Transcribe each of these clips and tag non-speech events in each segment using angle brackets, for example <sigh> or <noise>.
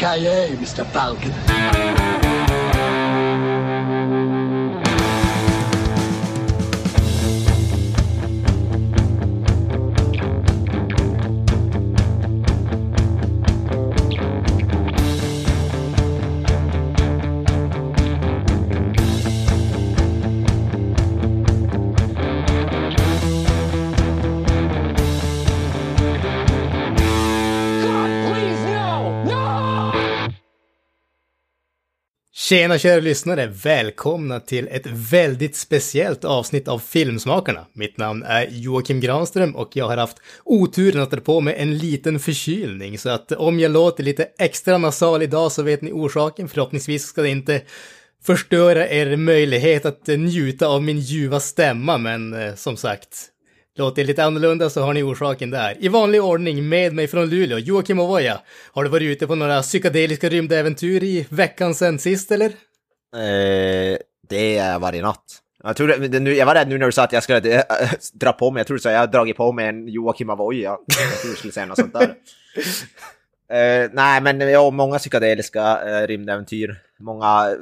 think Mr. Falcon. Tjena kära lyssnare! Välkomna till ett väldigt speciellt avsnitt av Filmsmakarna. Mitt namn är Joakim Granström och jag har haft oturen att dra på mig en liten förkylning. Så att om jag låter lite extra nasal idag så vet ni orsaken. Förhoppningsvis ska det inte förstöra er möjlighet att njuta av min ljuva stämma, men eh, som sagt, Låter lite annorlunda så har ni orsaken där. I vanlig ordning med mig från Luleå, Joakim Ovoja. Har du varit ute på några psykedeliska rymdäventyr i veckan sen sist eller? Eh, det är varje natt. Jag, nu, jag var rädd nu när du sa att jag skulle äh, <laughs> dra på mig, jag trodde så jag har dragit på mig en Joakim Avoya. Jag trodde du skulle säga något sånt där. <laughs> eh, nej, men ja, många psykedeliska eh, rymdäventyr. Många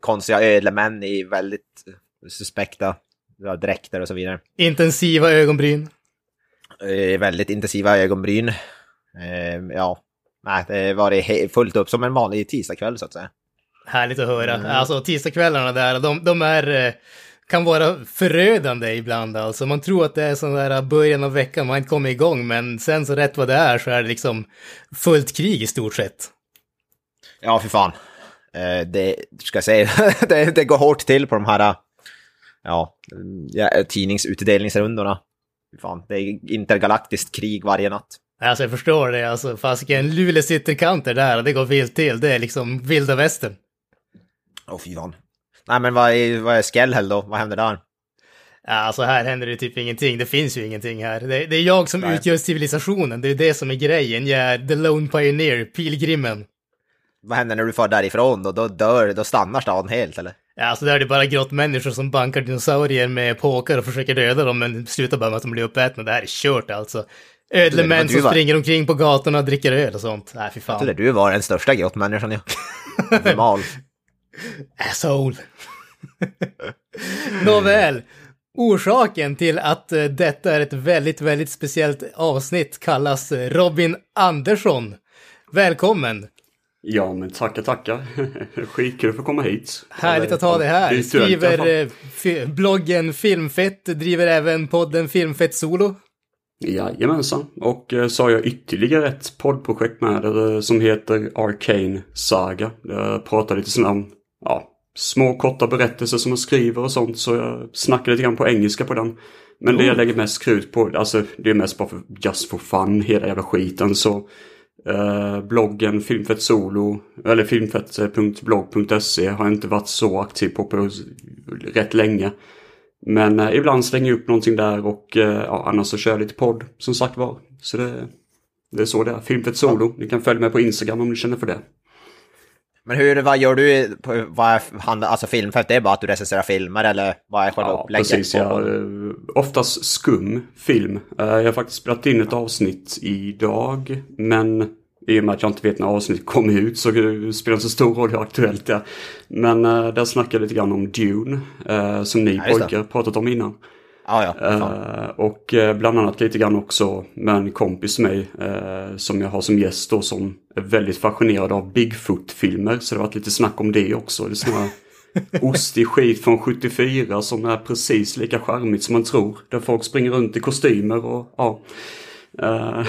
konstiga ödlemän i väldigt suspekta ja, dräkter och så vidare. Intensiva ögonbryn. Eh, väldigt intensiva ögonbryn. Eh, ja, nej, det var fullt upp som en vanlig tisdagkväll så att säga. Härligt att höra. Mm. Alltså tisdagskvällarna där, de, de är, eh, kan vara förödande ibland alltså. Man tror att det är sån där början av veckan, man inte kommer igång, men sen så rätt vad det är så är det liksom fullt krig i stort sett. Ja, för fan. Eh, det, ska jag säga, <laughs> det, det går hårt till på de här ja, tidningsutdelningsrundorna. Fan, det är intergalaktiskt krig varje natt. Alltså jag förstår det, alltså fasiken, Luleås ytterkanter där, det går vilt till. Det är liksom vilda västern. Åh oh, fy fan. Nej men vad är, vad är Skellhäll då? Vad händer där? Ja, alltså här händer det typ ingenting. Det finns ju ingenting här. Det, det är jag som Nej. utgör civilisationen. Det är det som är grejen. Jag är the lone pioneer, pilgrimen. Vad händer när du far därifrån då? Då dör, då stannar staden helt eller? Ja, alltså där är det bara grottmänniskor som bankar dinosaurier med påkar och försöker döda dem, men slutar bara med att de blir uppätna. Det här är kört alltså. Ödlemän som var... springer omkring på gatorna och dricker öl och sånt. Nej, fy fan. Jag trodde du var den största grottmänniskan, ja. <laughs> Normal. Asshole. Nåväl. Orsaken till att eh, detta är ett väldigt, väldigt speciellt avsnitt kallas Robin Andersson. Välkommen! Ja, men tackar, tackar. <laughs> Skitkul att få komma hit. Härligt att ha dig här. Skriver eh, bloggen Filmfett, driver även podden Filmfett Solo. Jajamensan. Och eh, så har jag ytterligare ett poddprojekt med eh, som heter Arcane Saga. Jag pratar lite sådana om, ja, små korta berättelser som jag skriver och sånt. Så jag snackar lite grann på engelska på den. Men det jag lägger mest krut på, alltså det är mest bara för just for fun, hela jävla skiten. Så bloggen Filmfett Solo, eller filmfett.blogg.se har inte varit så aktiv på, rätt länge. Men uh, ibland slänger jag upp någonting där och uh, ja, annars så kör jag lite podd som sagt var. Så det, det är så det är. Filmfett Solo. Ni kan följa mig på Instagram om ni känner för det. Men hur, vad gör du, vad är, alltså filmfett, det är bara att du recenserar filmer eller vad är själva ja, upplägget? Precis, ja, oftast skum film. Jag har faktiskt spelat in ett avsnitt idag, men i och med att jag inte vet när avsnittet kommer ut så spelar det inte så stor roll hur aktuellt det är. Men uh, där snackar jag lite grann om Dune, uh, som ni ja, pojkar pratat om innan. Ah, ja, uh, och uh, bland annat lite grann också med en kompis med mig uh, som jag har som gäst då som är väldigt fascinerad av Bigfoot-filmer. Så det har varit lite snack om det också. Det är sådana <laughs> ostig skit från 74 som är precis lika charmigt som man tror. Där folk springer runt i kostymer och ja. Uh, <laughs>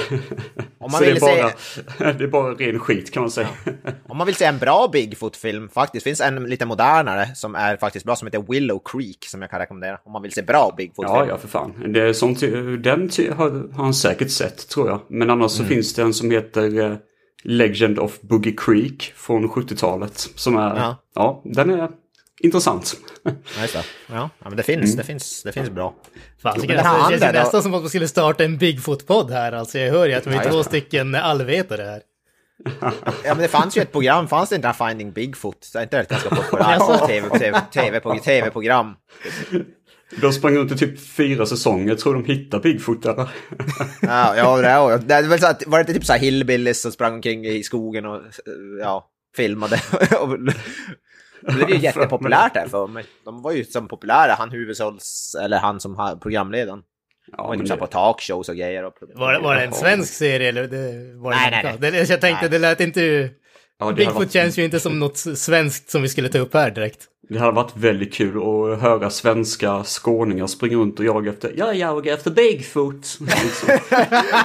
Om man så vill det, är bara, se... <laughs> det är bara ren skit kan man säga. Ja. Om man vill se en bra Bigfoot-film, faktiskt, finns en lite modernare som är faktiskt bra, som heter Willow Creek, som jag kan rekommendera. Om man vill se bra Bigfoot-film. Ja, ja, för fan. Det är sånt, den har, han säkert sett, tror jag. Men annars mm. så finns det en som heter uh, Legend of Boogie Creek från 70-talet. Som är, ja. ja, den är intressant. Ja, ja, men det finns, mm. det finns, det finns bra. Det, alltså, det känns nästan som att man skulle starta en Bigfoot-podd här. Alltså, jag hör ju att vi är ja, två stycken allvetare här. Ja men det fanns ju ett program, fanns det inte Finding Bigfoot? Så är inte det ett ganska <laughs> populärt tv-program? De sprang runt i typ fyra säsonger. Jag tror de hittade Bigfoot där. <laughs> Ja, ja, det var, det var, så att, var det inte typ så här hillbillies som sprang omkring i skogen och ja, filmade? <laughs> det blev ju <laughs> jättepopulärt där för mig. De var ju som populära, han huvudrolls, eller han som har programledaren. Ja, men typ på talkshows och grejer. Och Var, det- var det en svensk serie eller? Det, var det Nej, nej? Det, jag tänkte, Nej. det lät inte... ja, Bigfoot varit, känns ju inte som något svenskt som vi skulle ta upp här direkt. Det hade varit väldigt kul att höra svenska skåningar springa runt och jaga efter, jag jagar efter Bigfoot. <laughs> Liksom.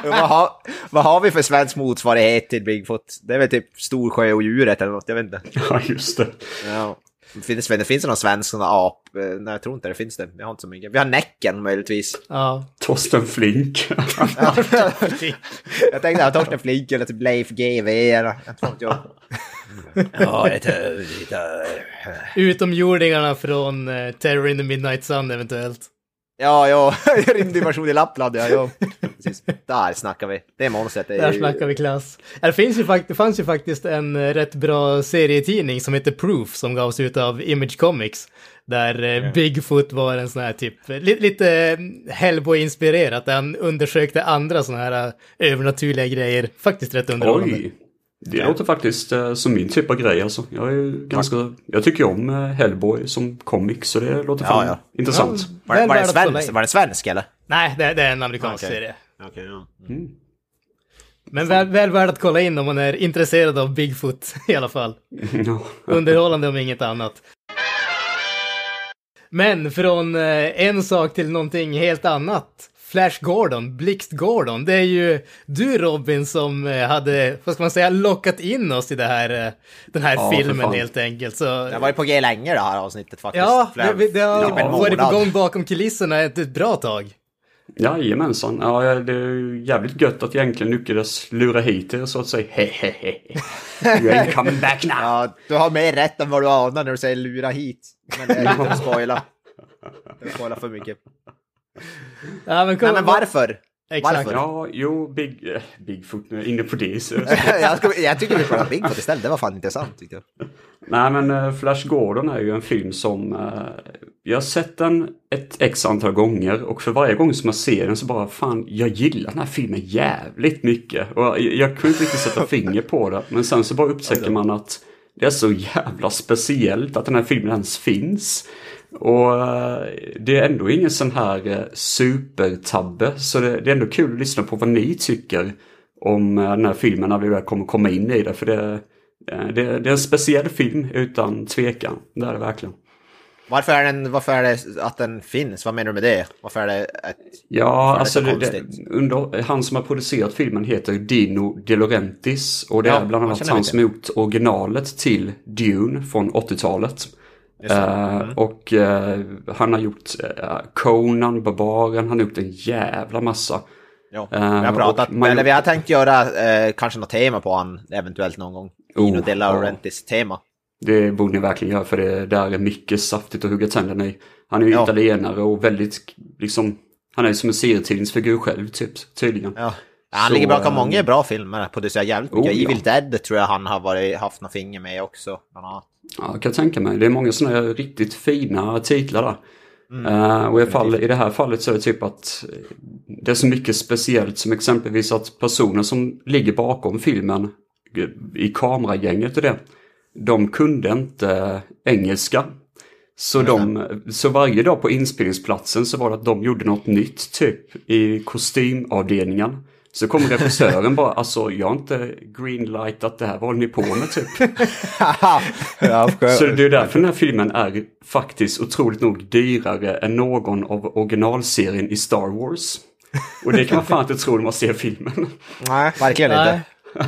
vad, har, vad har vi för svensk motsvarighet till Bigfoot? Det är väl typ Storsjöodjuret eller något, jag vet inte. <laughs> ja, just det. Ja. Det finns, det finns det någon svensk sån ap? Eh, Nej, jag tror inte det finns det. Vi har inte så mycket. Vi har Näcken möjligtvis. Ja. Torsten Flink. <laughs> jag tänkte att Torsten Flink eller typ Leif GW eller... Jag tror inte jag. Ja, det är Utomjordingarna från uh, Terror in the Midnight Sun eventuellt. Ja, ja, <laughs> rymdinvasion i Lappland, ja, ja. Precis. Där snackar vi. Det är monstret. Det är Där ju- snackar vi klass. Det, finns ju fakt- det fanns ju faktiskt en eh, rätt bra serietidning som heter Proof som gavs ut av Image Comics. Där eh, Bigfoot var en sån här typ, eh, li- lite eh, Hellboy-inspirerat, där han undersökte andra såna här eh, övernaturliga grejer. Faktiskt rätt underhållande. Oj. Det låter faktiskt eh, som min typ av grej alltså. Jag är ganska, jag tycker ju om eh, Hellboy som comic så det låter Ja, fan ja. intressant. Var, Väl var, det att kolla svensk, in. var det svensk eller? Nej, det, det är en amerikansk Okej. serie. Okej, ja. Men väl, väl värd att kolla in om man är intresserad av Bigfoot <laughs> i alla fall. Ja. Underhållande om inget annat. Men från eh, en sak till någonting helt annat. Flash Gordon, Blixt Gordon, det är ju du Robin som eh, hade, vad ska man säga, lockat in oss i det här, eh, den här Ja, filmen helt enkelt. Så, Det har varit på G länge det här avsnittet faktiskt. ja, Flera- det, det har typ varit på gång bakom kulisserna ett, ett bra tag. Jajamensan. Ja, det är ju jävligt gött att jag egentligen lyckades lura hit er så att säga. Hehehe. You ain't <laughs> coming back now. Ja, du har mer rätt än vad du anar när du säger lura hit. Men det är inte att spoila. Jag spoilar för mycket. Ja, men, kom, Nej, men varför? Exakt. Varför? Ja, jo, Big, eh, Bigfoot, nu är jag inne på det. Så. <laughs> jag, ska, jag tycker vi pratar Bigfoot istället. Det var fan intressant tyckte jag. Nej men eh, Flash Gordon är ju en film som eh, jag har sett den ett x antal gånger och för varje gång som jag ser den så bara fan jag gillar den här filmen jävligt mycket. Och jag, jag kunde inte riktigt sätta finger på det men sen så bara upptäcker man att det är så jävla speciellt att den här filmen ens finns. Och eh, det är ändå ingen sån här eh, supertabbe så det, det är ändå kul att lyssna på vad ni tycker om eh, den här filmen när vi väl kommer komma in i det. För det, det, det är en speciell film utan tvekan. Det är det verkligen. Varför är, den, varför är det att den finns? Vad menar du med det? Varför är det ett... Ja, det alltså så det, det, under, han som har producerat filmen heter Dino De Laurentiis och det Ja, är bland annat han som gjort originalet till Dune från 80-talet. Eh, Och eh, han har gjort eh, Conan, Barbaren, han har gjort en jävla massa. Ja, vi har pratat, man- eller vi har tänkt göra eh, kanske något tema på han eventuellt någon gång. Oh, Dino De ja. Laurentiis tema. Det borde ni verkligen göra för det där är mycket saftigt att hugga tänderna i. Han är ju Ja. italienare och väldigt liksom, han är ju som en serietidningsfigur själv typ, tydligen. Ja. Han Så, ligger bakom många bra filmer, producerar jävligt mycket. Oh, ja. Evil Dead tror jag han har varit, haft några finger med också. Bland annat. Ja, jag kan tänka mig. Det är många sådana riktigt fina titlar där. Mm. Eh, och i, fall, i det här fallet så är det typ att eh, det är så mycket speciellt som exempelvis att personer som ligger bakom filmen eh, i kameragänget och det, de kunde inte engelska. Så, de, så varje dag på inspelningsplatsen så var det att de gjorde något nytt typ i kostymavdelningen. Så kom regissören bara, alltså jag har inte greenlightat det här, vad håller ni på med typ? <laughs> Så det är därför den här filmen är faktiskt otroligt nog dyrare än någon av originalserien i Star Wars. Och det kan man fan inte tro när man ser filmen. Nej, verkligen inte. <laughs>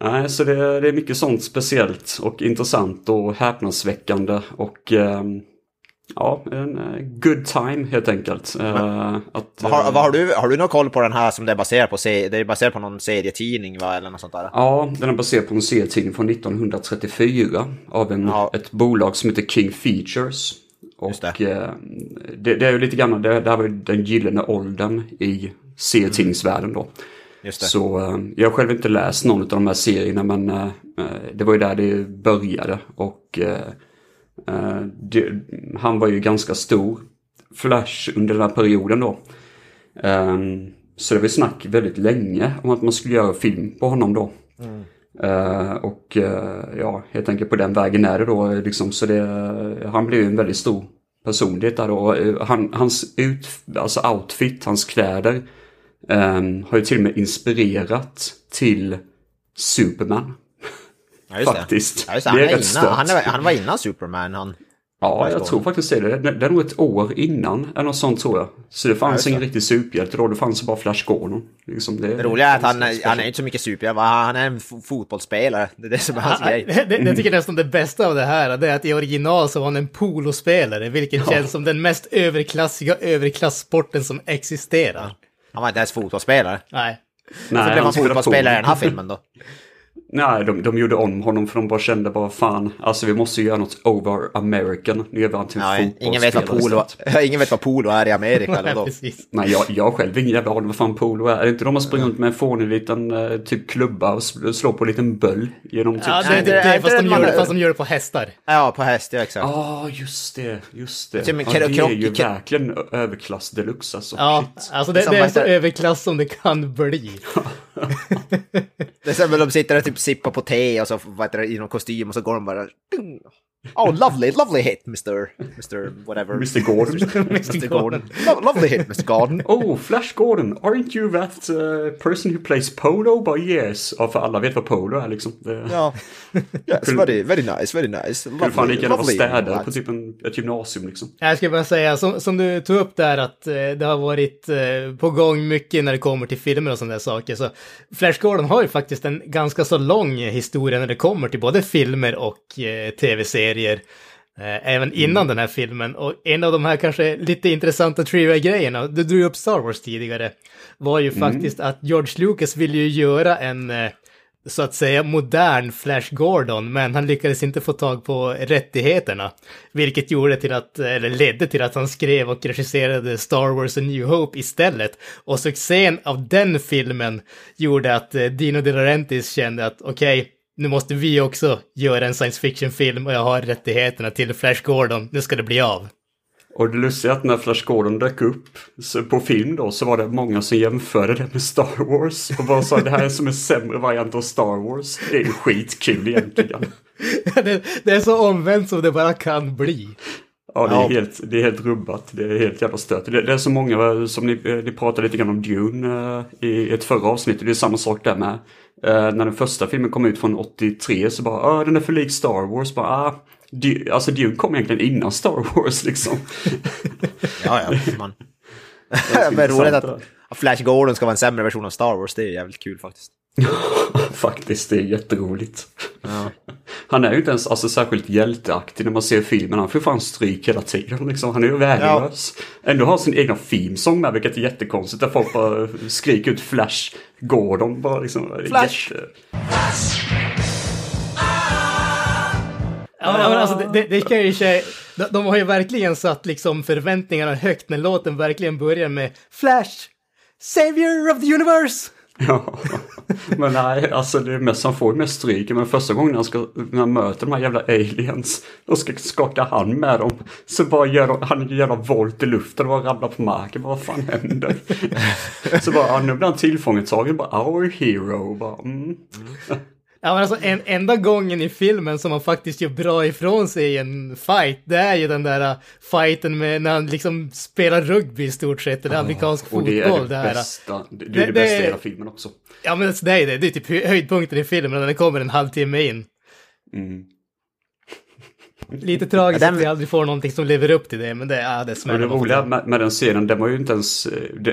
Nej, så det, det är mycket sånt speciellt och intressant och häpnadsväckande och ehm, ja, en eh, good time helt enkelt. Eh, att, Vad har, eh, har, du, har du någon koll på den här som det är baserat på? Det är baserat på någon serietidning va, eller något sånt där? Ja, den är baserad på en serietidning från 1934 av en, Ja. ett bolag som heter King Features. Och det. det, det är ju lite grann, det, det här var ju den gyllene åldern i serietidningsvärlden då. Så jag har själv inte läst någon av de här serierna men det var ju där det började och Eh, det, han var ju ganska stor, Flash, under den här perioden då. Ehm, så det var snack väldigt länge om att man skulle göra film på honom då. Eh, och uh, ja, helt enkelt på den vägen är det då liksom. Så det, han blev ju en väldigt stor personlighet där då. Eh, Han, hans ut, alltså outfit, hans kläder um, har ju till och med inspirerat till Superman. Ja, just Faktiskt. Ja, just det. Han, är är rätt innan, han, är, han var innan Superman. Han. Ja, jag tror faktiskt det. Det, det är nog ett år innan, eller något sånt tror jag. Så det fanns det. ingen riktig superhjälte då, det fanns bara Flash Gordon. Liksom det, Det roliga är att han, fanns han är inte så mycket super, han är en fo- fotbollsspelare. Det är det som är hans grej. Det, det, jag tycker nästan det bästa av det här det är att i original så var han en polospelare, vilket känns som den mest överklassiga överklasssporten som existerar. Han var inte ens fotbollsspelare. Nej. Så Nej, blev han spelar fotbollsspelare i den här filmen då. <laughs> Nej, de, de gjorde om honom för de bara kände bara fan, alltså vi måste ju göra något over American. Nu gör vi han till en ingen, vet vad polo, <laughs> ingen vet vad polo är i Amerika eller <laughs> Nej, då. precis. Nej, jag, jag själv ingen jävla aning vad fan polo är. Är det inte de som springer runt med en fånig liten eh, typ klubba och slår på en liten böll genom typ... Ja, det, Nej, det, det- fast, de gör det, man- fast de gör det på hästar. Ja, på häst, ja exakt. Ja, just det, just det. Typ ja, det är ju verkligen överklass deluxe alltså. Ja, Shit. alltså det, Som det är så överklass som det kan bli. <laughs> Det är som de sitter och typ sippar på te och så vad heter det, i någon kostym och så går de bara... Ding. Oh, lovely, lovely hit, Mr. Mr. Whatever. Mr Gordon. <laughs> Mr. Gordon. Lo- lovely hit, Mr. Gordon. <laughs> Oh, Flash Gordon, aren't you that uh, person who plays polo? Bara yes. Ja, för alla vet vad polo är liksom. Ja. <laughs> Yes, very, very nice, very nice. skulle fan lika gärna vara lovely, städare på typ en, ett gymnasium liksom. Jag ska bara säga, som, som du tog upp där, att eh, det har varit eh, på gång mycket när det kommer till filmer och sådana där saker. Så Flash Gordon har ju faktiskt en ganska så lång historia när det kommer till både filmer och eh, tv-serier. Eh, även innan den här filmen. Och en av de här kanske lite intressanta trivia-grejerna, du drog upp Star Wars tidigare, var ju faktiskt att George Lucas ville ju göra en eh, så att säga modern Flash Gordon, men han lyckades inte få tag på rättigheterna. Vilket gjorde till att, eller ledde till att han skrev och regisserade Star Wars A New Hope istället. Och succén av den filmen gjorde att eh, Dino De Laurentiis kände att okej, nu måste vi också göra en science fiction-film och jag har rättigheterna till Flash Gordon, nu ska det bli av. Och det lustiga är att när Flash Gordon dök upp på film då så var det många som jämförde det med Star Wars. Och bara sa det här är som en sämre variant av Star Wars. Det är ju skitkul egentligen. <laughs> det, det är så omvänt som det bara kan bli. Ja, det är, Ja. Helt, det är helt rubbat. Det är helt jävla stört. Det, det är så många, som ni, ni pratade lite grann om Dune eh, i ett förra avsnitt. Det är samma sak där med. Eh, när den första filmen kom ut från 83 så bara, ah, den är för lik Star Wars. Bara, ah, Du- alltså Dune kom egentligen innan Star Wars liksom. <laughs> Ja, ja. Man. <laughs> ganska <laughs> Men roligt att Flash Gordon ska vara en sämre version av Star Wars. Det är jävligt kul faktiskt. <laughs> Faktiskt, det är jätteroligt. Ja. Han är ju inte ens alltså, särskilt hjälteaktig när man ser filmen. Han får fan stryk hela tiden. Liksom. Han är ju värdelös. Ändå har han sin egna themesång med, vilket är jättekonstigt. Där folk bara skriker ut Flash Gordon. Bara, liksom, Flash! Jätte... Ja, men, alltså, det, det, kan ju säga, de, de har ju verkligen satt liksom förväntningarna högt när låten verkligen börjar med Flash, Savior of the Universe! <laughs> Ja, men nej, alltså det är mest, han får mest stryk. Men första gången han, ska, när han möter de här jävla aliens, då ska skaka hand med dem. Så bara gör de, han en jävla volt i luften och bara ramlar på marken. Bara, vad fan händer? <laughs> Så bara, ja, nu blir han tillfångatagen. Bara, our hero. Bara, mm. Ja men alltså en, enda gången i filmen som han faktiskt gör bra ifrån sig i en fight, det är ju den där uh, fighten med när han liksom spelar rugby i stort sett, eller amerikansk Och det fotboll. är det, det här. bästa. Det, det Det- är det bästa i hela filmen också. Ja men alltså, det är det, det är typ hö- höjdpunkten i filmen när den kommer en halvtimme in. Mm. Lite tragiskt den- att vi aldrig får någonting som lever upp till det, men det, ja, det det smäller. man får roliga med, med den scenen, den var ju inte ens...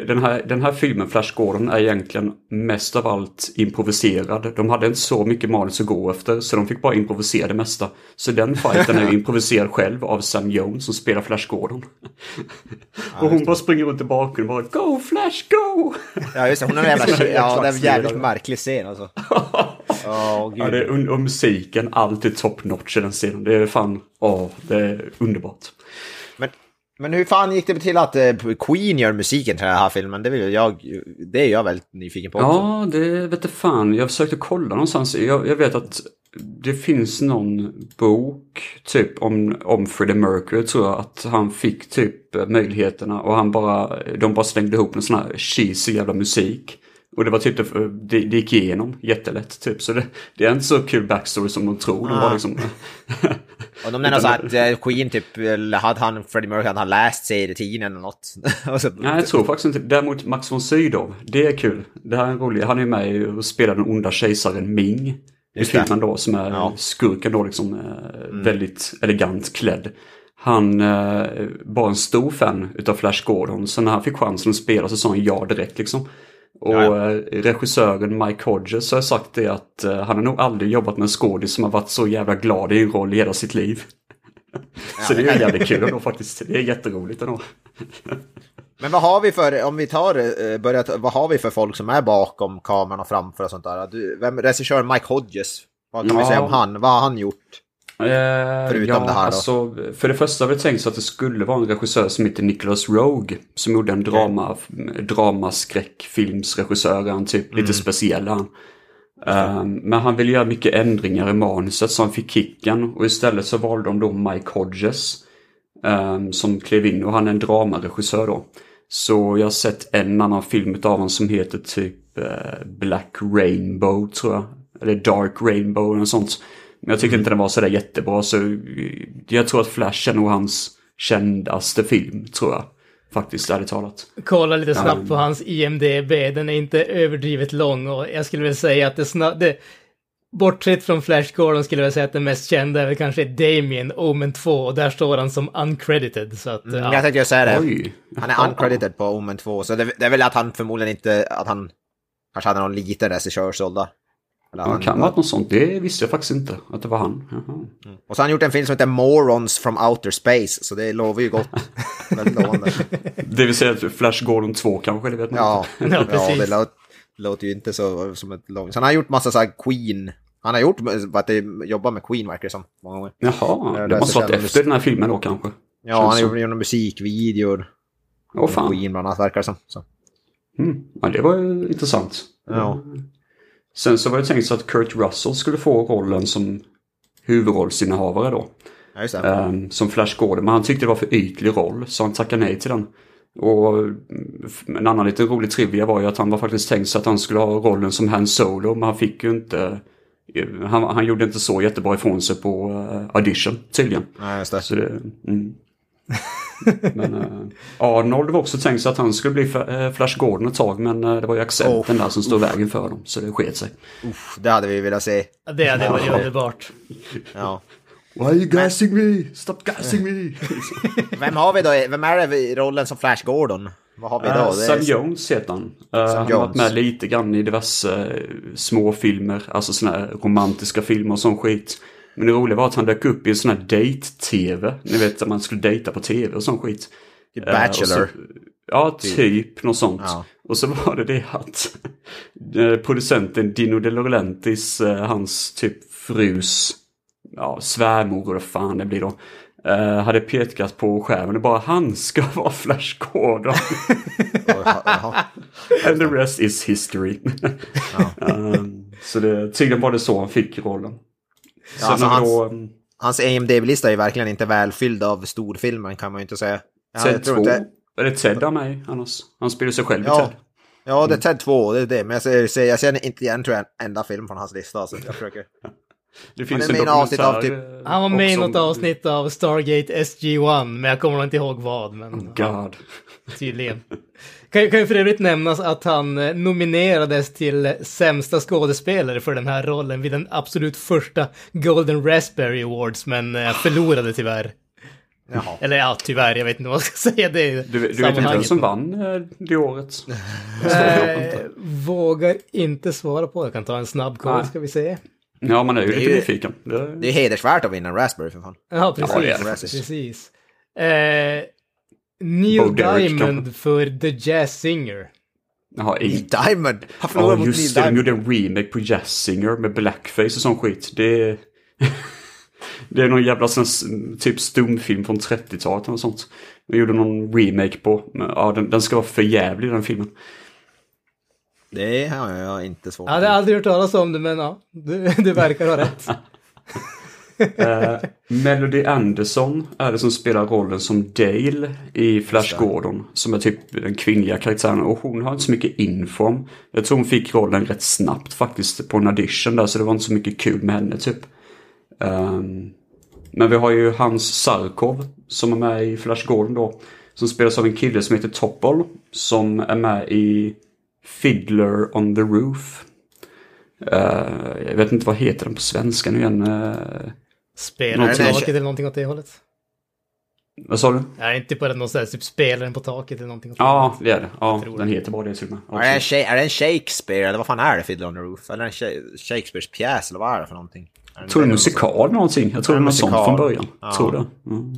Den här, den här filmen, Flash Gordon, är egentligen mest av allt improviserad. De hade inte så mycket manus att gå efter, så de fick bara improvisera det mesta. Så den fighten är ju <laughs> improviserad själv av Sam Jones som spelar Flash Gordon. och hon bara springer runt i bakgrunden och bara Go Flash, go! Ja, just det. Hon har en jävla... <laughs> Som en ja, det är en jävligt märklig scen alltså. <laughs> Åh, Ja, det är, och musiken, allt är top notch i den scenen. Det är fan, åh, det är underbart. Men, men hur fan gick det till att eh, Queen gör musiken till den här filmen? Det, vill jag, det är jag väldigt nyfiken på också. Ja, det vet jag fan. Jag försökte kolla någonstans. Jag, jag vet att det finns någon bok typ om, om Freddie Mercury tror jag att han fick typ möjligheterna och han bara, de bara slängde ihop en sån här cheesy jävla musik. Och det var typ, det, det gick igenom jättelätt typ. Så det, det är inte så kul backstory som de tror. De Ah. var liksom... <laughs> Och de nämner så att eh, Queen typ, eller hade han, Freddie Mercury, hade han läst serietidningen eller något? <laughs> Nej, jag tror faktiskt inte. Däremot Max von Sydow, det är kul. Det här är en rolig. Han är med och spelar den onda kejsaren Ming. I Just det. filmen då, som är Ja. skurken då liksom eh, väldigt elegant klädd. Han eh, var en stor fan utav Flash Gordon, så när han fick chansen att spela så sa han ja direkt liksom. Och Ja, ja. eh, regissören Mike Hodges har sagt det att eh, han har nog aldrig jobbat med en skådis som har varit så jävla glad i en roll i hela sitt liv. <laughs> så det är jävligt kul ändå faktiskt. Det är jätteroligt ändå. <laughs> Men vad har vi för, om vi tar, eh, börjar, vad har vi för folk som är bakom kameran och framför och sånt där? Du, vem, regissör Mike Hodges, vad kan vi Ja. säga om han? Vad har han gjort? Förutom Förutom det här då? Alltså, för det första har vi tänkt så att det skulle vara en regissör som heter Nicholas Rogue. Som gjorde en drama, dramaskräckfilmsregissör. Han typ Mm. lite speciell han. Ehm, men han ville göra mycket ändringar i manuset så han fick kicken. Och istället så valde de då Mike Hodges. ehm, som klev in och han är en dramaregissör då. Så jag har sett en annan film av honom som heter typ eh, Black Rainbow tror jag. Eller Dark Rainbow eller något sånt. Men jag tyckte inte den var sådär jättebra så jag tror att Flash är nog hans kändaste film tror jag. Faktiskt ärligt talat. Kolla lite snabbt Ja. på hans IMDB, den är inte överdrivet lång och jag skulle väl säga att det snabbt... Bortsett från Flash Gordon skulle jag säga att den mest kända är väl kanske Damien, Omen 2, och där står han som uncredited, så att... Jag Ja. tänkte ju säga det. Oj. Han är uncredited på Omen 2, så det, det är väl att han förmodligen inte, att han kanske hade någon liten regissörsålder. Eller Det han- kan vara något sånt. Det visste jag faktiskt inte. Att det var han. Jaha. Och så har han gjort en film som heter Morons from Outer Space, så det lovar ju gott. <laughs> Det vill säga att Flash Gordon 2 kanske, det vet man Ja, inte. Ja, <laughs> ja, precis. det låter, låter ju inte så som ett långt... Så han har gjort massa så här Queen. Han har gjort, att det jobbar med Queen verkar det som, många gånger. Jaha, Ja, det måste varit efter den här filmen då kanske. Ja, han har Känns gjort gjort musikvideor. Åh fan. Queen bland annat verkar det som. Så. Mm. Ja, det var ju intressant. Ja. Sen så var det tänkt så att Kurt Russell skulle få rollen som huvudrollsinnehavare då. Ja, ehm, som Flash Gordon. Men han tyckte det var för ytlig roll så han tackade nej till den. Och mm, en annan liten rolig trivia var ju att han var faktiskt tänkt så att han skulle ha rollen som Han Solo. Men han fick ju inte... Han, han gjorde inte så jättebra ifrån sig på eh, audition tydligen. Ja, just det. Så det, mm. <laughs> Men eh, Arnold var också tänkt så att han skulle bli eh, Flash Gordon ett tag men eh, det var ju accenten där som stod i vägen för dem. Så det sket sig. Uff, det hade vi velat se. Det hade varit underbart. Ja. Why are you gassing me? Stop gassing me! <laughs> Vem har vi då? Vem är det i rollen som Flash Gordon? Vad har vi då? Uh, Det Sam är... Jones heter han. Uh, han har Jones. varit med lite grann i diverse uh, småfilmer, alltså såna här romantiska filmer och sån skit. Men det roliga var att han dök upp i en sån här date-tv. Ni vet att man skulle dejta på tv och sån skit. Typ Eh, Bachelor. Så, ja, typ något sånt. Ja. Och så var det det att eh, producenten Dino De Laurentiis, eh, hans typ frus ja, svärmor eller fan det blir då. eh, hade pekat på skärmen och bara han ska <laughs> vara Flash Gordon. <laughs> And the rest is history. <laughs> um, så det, tydligen var det så han fick rollen. Ja, alltså hans- då Hans IMDB-lista är ju verkligen inte välfylld av storfilmer kan man ju inte säga. Ja, Ted jag tror 2. inte- Är det Ted av mig annars? Han spelar sig själv i Ja, Ted. ja, det är Ted 2, det är det. Men jag, ser, jag känner inte igen tror jag en enda film från hans lista. Så jag försöker. <laughs> Det finns är en avsnitt av typ- eh, Han var med i något avsnitt av Stargate SG-1, men jag kommer inte ihåg vad, men God. tydligen. <laughs> Kan, kan ju för övrigt nämnas att han eh, nominerades till sämsta skådespelare för den här rollen vid den absolut första Golden Raspberry Awards, men eh, förlorade tyvärr. Jaha. Eller ja, tyvärr, jag vet inte vad jag ska <laughs> säga. Det är Du, du vet inte vem som vann eh, det året? Eh, vågar inte svara på. Jag kan ta en snabb koll, Nej. ska vi se. Ja, man är ju Det är lite ju- nyfiken. Det, är hedersvärt att vinna en Raspberry för fan. Ja, precis. Ja, det är det. precis. Eh, Neil Bo Diamond kanske. för The Jazz Singer. Jaha, Neil Diamond! Han ja, förlorade mot just Neil det. De gjorde en remake på Jazz Singer med blackface och sån skit. Det är... <laughs> det är någon jävla sån, s- typ stumfilm från 30-talet eller sånt. De gjorde någon remake på. Men, ja, den, den ska vara för jävlig den filmen. Det har jag inte svårt Jag hade aldrig hört talas om det, men ja, du, <laughs> du verkar ha rätt. <laughs> <laughs> Eh, Melody Anderson är det som spelar rollen som Dale i Flash. Gordon. Som är typ den kvinnliga karaktären. Och hon har inte så mycket info om. Jag tror hon fick rollen rätt snabbt faktiskt på en audition där. Så det var inte så mycket kul med henne typ. Ehm, men vi har ju Hans Sarkov som är med i Flash Gordon då. Som spelas av en kille som heter Topol. Som är med i Fiddler on the Roof. Eh, jag vet inte vad heter den på svenska nu igen. Uh, Spelaren på Nej, nej, taket eller någonting åt det hållet. vad sa du? Jag är inte på det någonstans, typ spelaren på taket eller någonting åt det Ja, det är det. Ja, den heter bara det till och med. Är det, en Shakespeare eller vad fan är det Fiddler on the Roof? Eller en Sha- Shakespeares pjäs eller vad är det för någonting? Jag tror det är musikal någonting. Jag tror det är något sånt från början. Ja. Tror det. Mm.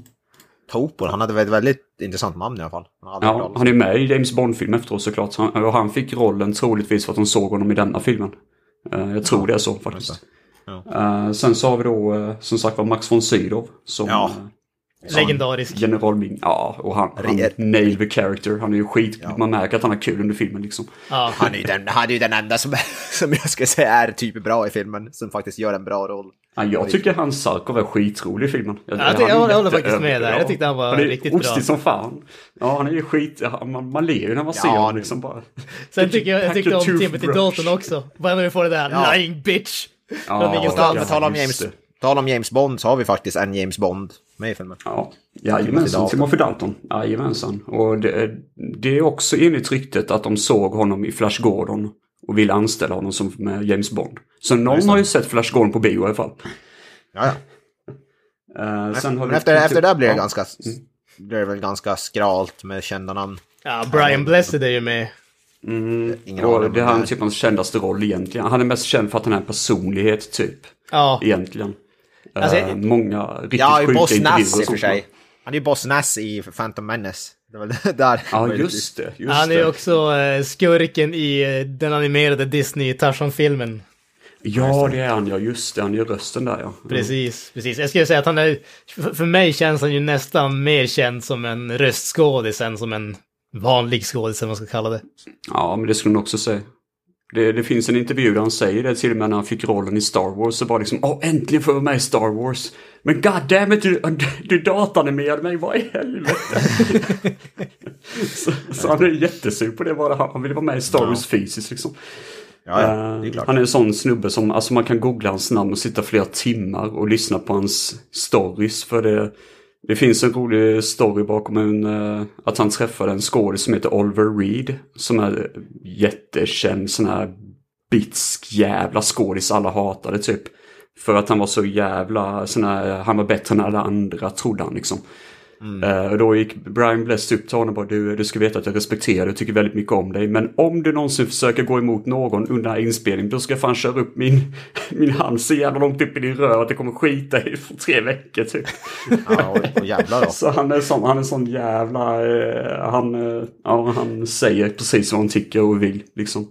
Topol, han hade ett väldigt intressant namn i alla fall. Han Ja, han är med i James Bond-film efteråt såklart. Han, och han fick rollen troligtvis för att de såg honom i denna filmen. Eh, jag tror det är så faktiskt. Ja. Eh, sen så har vi då eh, som sagt var Max von Sydow. Som Ja. eh, Legendarisk. general Ming. Ja, och han, han nail the character. Han är ju skit. Ja. Man märker att han har kul under filmen liksom. Ja. Han är ju den, han är ju den enda som, <laughs> som jag skulle säga är typ bra i filmen. Som faktiskt gör en bra roll. Ja, jag tycker han Sarkov är skitrolig i filmen. Jag, Ja, jag jag håller faktiskt med där. Jag tyckte han var han är riktigt bra. ostig som fan. Ja, han är ju skit. Man, man ler ju när man ser honom liksom bara. Sen tycker jag, jag tyckte om. Timothy Dalton också. Bara när vi får det där Ja. lying bitch. Ja, Från ingenstans. På tal om just James, det. tal om James Bond så har vi faktiskt en James Bond med i filmen. Ja, jajamensan. Dalton. Timothy Dalton. Jajamensan. Och det, det är också enligt ryktet att de såg honom i Flash Gordon och ville anställa honom som med James Bond. Så någon har ju sett Flash Gordon på bio i alla fall. Ja, ja. Eh, sen har Men vi efter, efter det blir det Ja. ganska... Blir det väl ganska skralt med kända namn. Ja, Brian Blessed är ju med. Mm, Ingen och det är han är. typ hans kändaste roll egentligen. Han är mest känd för att han är en personlighet typ. Ja, Egentligen. Alltså, Eh, många riktigt Ja, sjuka Boss Nass i och för sig. Han är ju Boss Nass i Phantom Menace. Det var <laughs> där. Ja, just det. Just han är det. också eh, skurken i eh, den animerade Disney Tarzan-filmen. Ja, det är han ja. Just det. Han gör rösten där ja. Precis, precis. Jag skulle säga att han är, för för mig känns han ju nästan mer känd som en röstskådis än som en vanlig skådis, eller vad man ska kalla det. Ja, men det skulle jag också säga. Det, det finns en intervju där han säger det till och med när han fick rollen i Star Wars. Så bara liksom, åh äntligen får jag vara med i Star Wars. Men goddammit, du, du datanimerade mig, vad i helvete? <laughs> så, så han är jättesur på det bara. Han, vill vara med i Star Wars fysiskt liksom. Ja, ja, det är Eh, klart. han är en sån snubbe som, alltså man kan googla hans namn och sitta flera timmar och lyssna på hans stories. För det, det finns en rolig story bakom en, eh, att han träffade en skådis som heter Oliver Reed. Som är jättekänd sån här bitsk jävla skådis alla hatade typ. För att han var så jävla, sån här, han var bättre än alla andra trodde han liksom. Eh, och då gick Brian Bless upp till honom och bara du, du ska veta att jag respekterar dig och tycker väldigt mycket om dig. Men om du någonsin försöker gå emot någon under den här inspelningen då ska jag fan köra upp min, <laughs> min hand så jävla långt upp i din röv att det kommer skita i för tre veckor typ. Ja, och, och jävlar då. <laughs> Så han är sån, han är sån jävla, eh, han, eh, ja, han säger precis vad han tycker och vill liksom.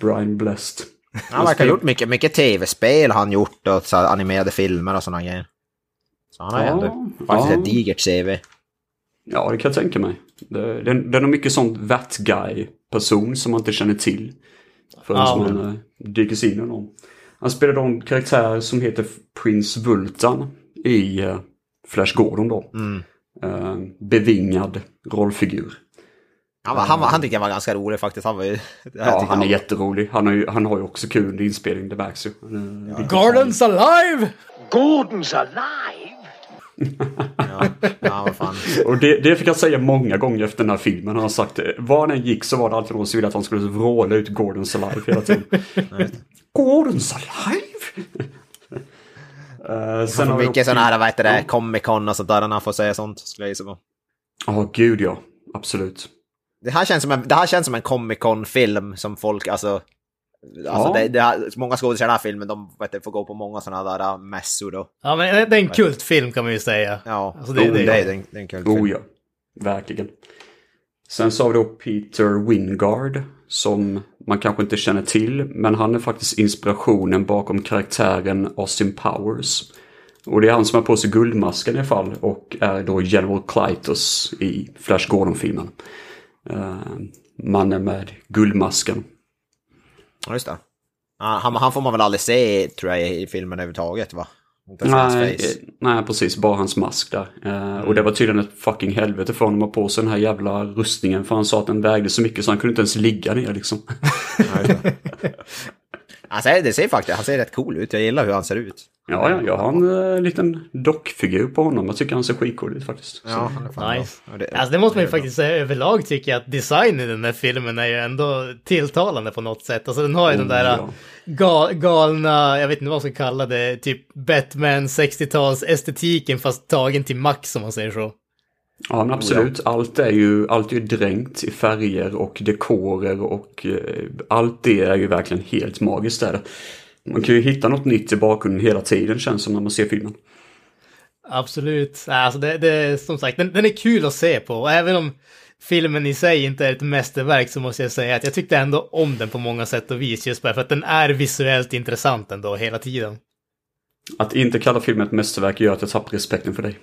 Brian Blessed. Han verkar ha gjort mycket, mycket tv-spel har han gjort och så animerade filmer och sådana grejer. Så han har ju Ja, ändå faktiskt ja. ett digert CV. Ja, det kan jag tänka mig. Det, det, det är nog mycket sånt that guy-person som man inte känner till. Förrän Ja. man uh, dyker sig in i någon. Han spelar då en karaktär som heter Prince Vultan i uh, Flash Gordon då. Mm. Eh, bevingad rollfigur. Han, var, han, var, han tycker jag var ganska rolig faktiskt. Han var ju... Ja, han är var- jätterolig. Han har ju, han har ju också kul under inspelningen, det märks ju. Han riktigt Gordon's alive! Gordon's alive? Ja, ja vad fan. Och det, det fick jag säga många gånger efter den här filmen. Han har sagt det. Var han än gick så var det alltid någon som ville att han skulle vråla ut Gordon's Alive hela tiden. <laughs> Gordon's Alive! uh, sen Från har vi mycket sådana här, vad heter det. Comic Con och sånt där, när han får säga sånt. Skulle jag gissa på. Ja, gud ja. Absolut. Det här känns som en, det här känns som en Comic Con-film som folk, alltså... Alltså Ja. det, det många skådespelare i den här filmen, de vet får gå på många sådana där äh, mässor då. Ja, men det är en kultfilm kan man ju säga. Ja, Alltså, det- det, det- det, är, det, är, det är en kul film. Oh ja. Verkligen. Sen så har vi då Peter Wingard. Som man kanske inte känner till. Men han är faktiskt inspirationen bakom karaktären Austin Powers. Och det är han som har på sig guldmasken i alla fall. Och är då General Clytus i Flash Gordon-filmen. Uh, mannen med guldmasken. Ja, just det. Han, han får man väl aldrig se, tror jag, i filmen överhuvudtaget, va? Nej, nej, precis. Bara hans mask där. Eh, Och det var tydligen ett fucking helvete för honom att på sig den här jävla rustningen. För han sa att den vägde så mycket så han kunde inte ens ligga ner liksom. <laughs> <laughs> Just det. Han ser, det ser faktiskt, han ser rätt cool ut. Jag gillar hur han ser ut. Ja, ja, jag har en eh, liten dockfigur på honom. Jag tycker han ser skitcool ut faktiskt. Ja, han är Nice. Ja, det- Alltså det måste man ju det faktiskt säga överlag tycker jag att designen i den här filmen är ju ändå tilltalande på något sätt. Alltså den har ju den Oh, där ja. ga, galna, jag vet inte vad man ska kalla det, typ Batman 60-tals estetiken fast tagen till max om man säger så. Ja, men absolut. Allt är ju allt är ju dränkt i färger och dekorer och eh, allt det är ju verkligen helt magiskt där. Man kan ju hitta något nytt i bakgrunden hela tiden känns som när man ser filmen. Absolut. Alltså det, det som sagt, den, den är kul att se på. Även om filmen i sig inte är ett mästerverk så måste jag säga att jag tyckte ändå om den på många sätt och vis. Just för att den är visuellt intressant ändå hela tiden. Att inte kalla filmen ett mästerverk gör att jag tappar respekten för dig.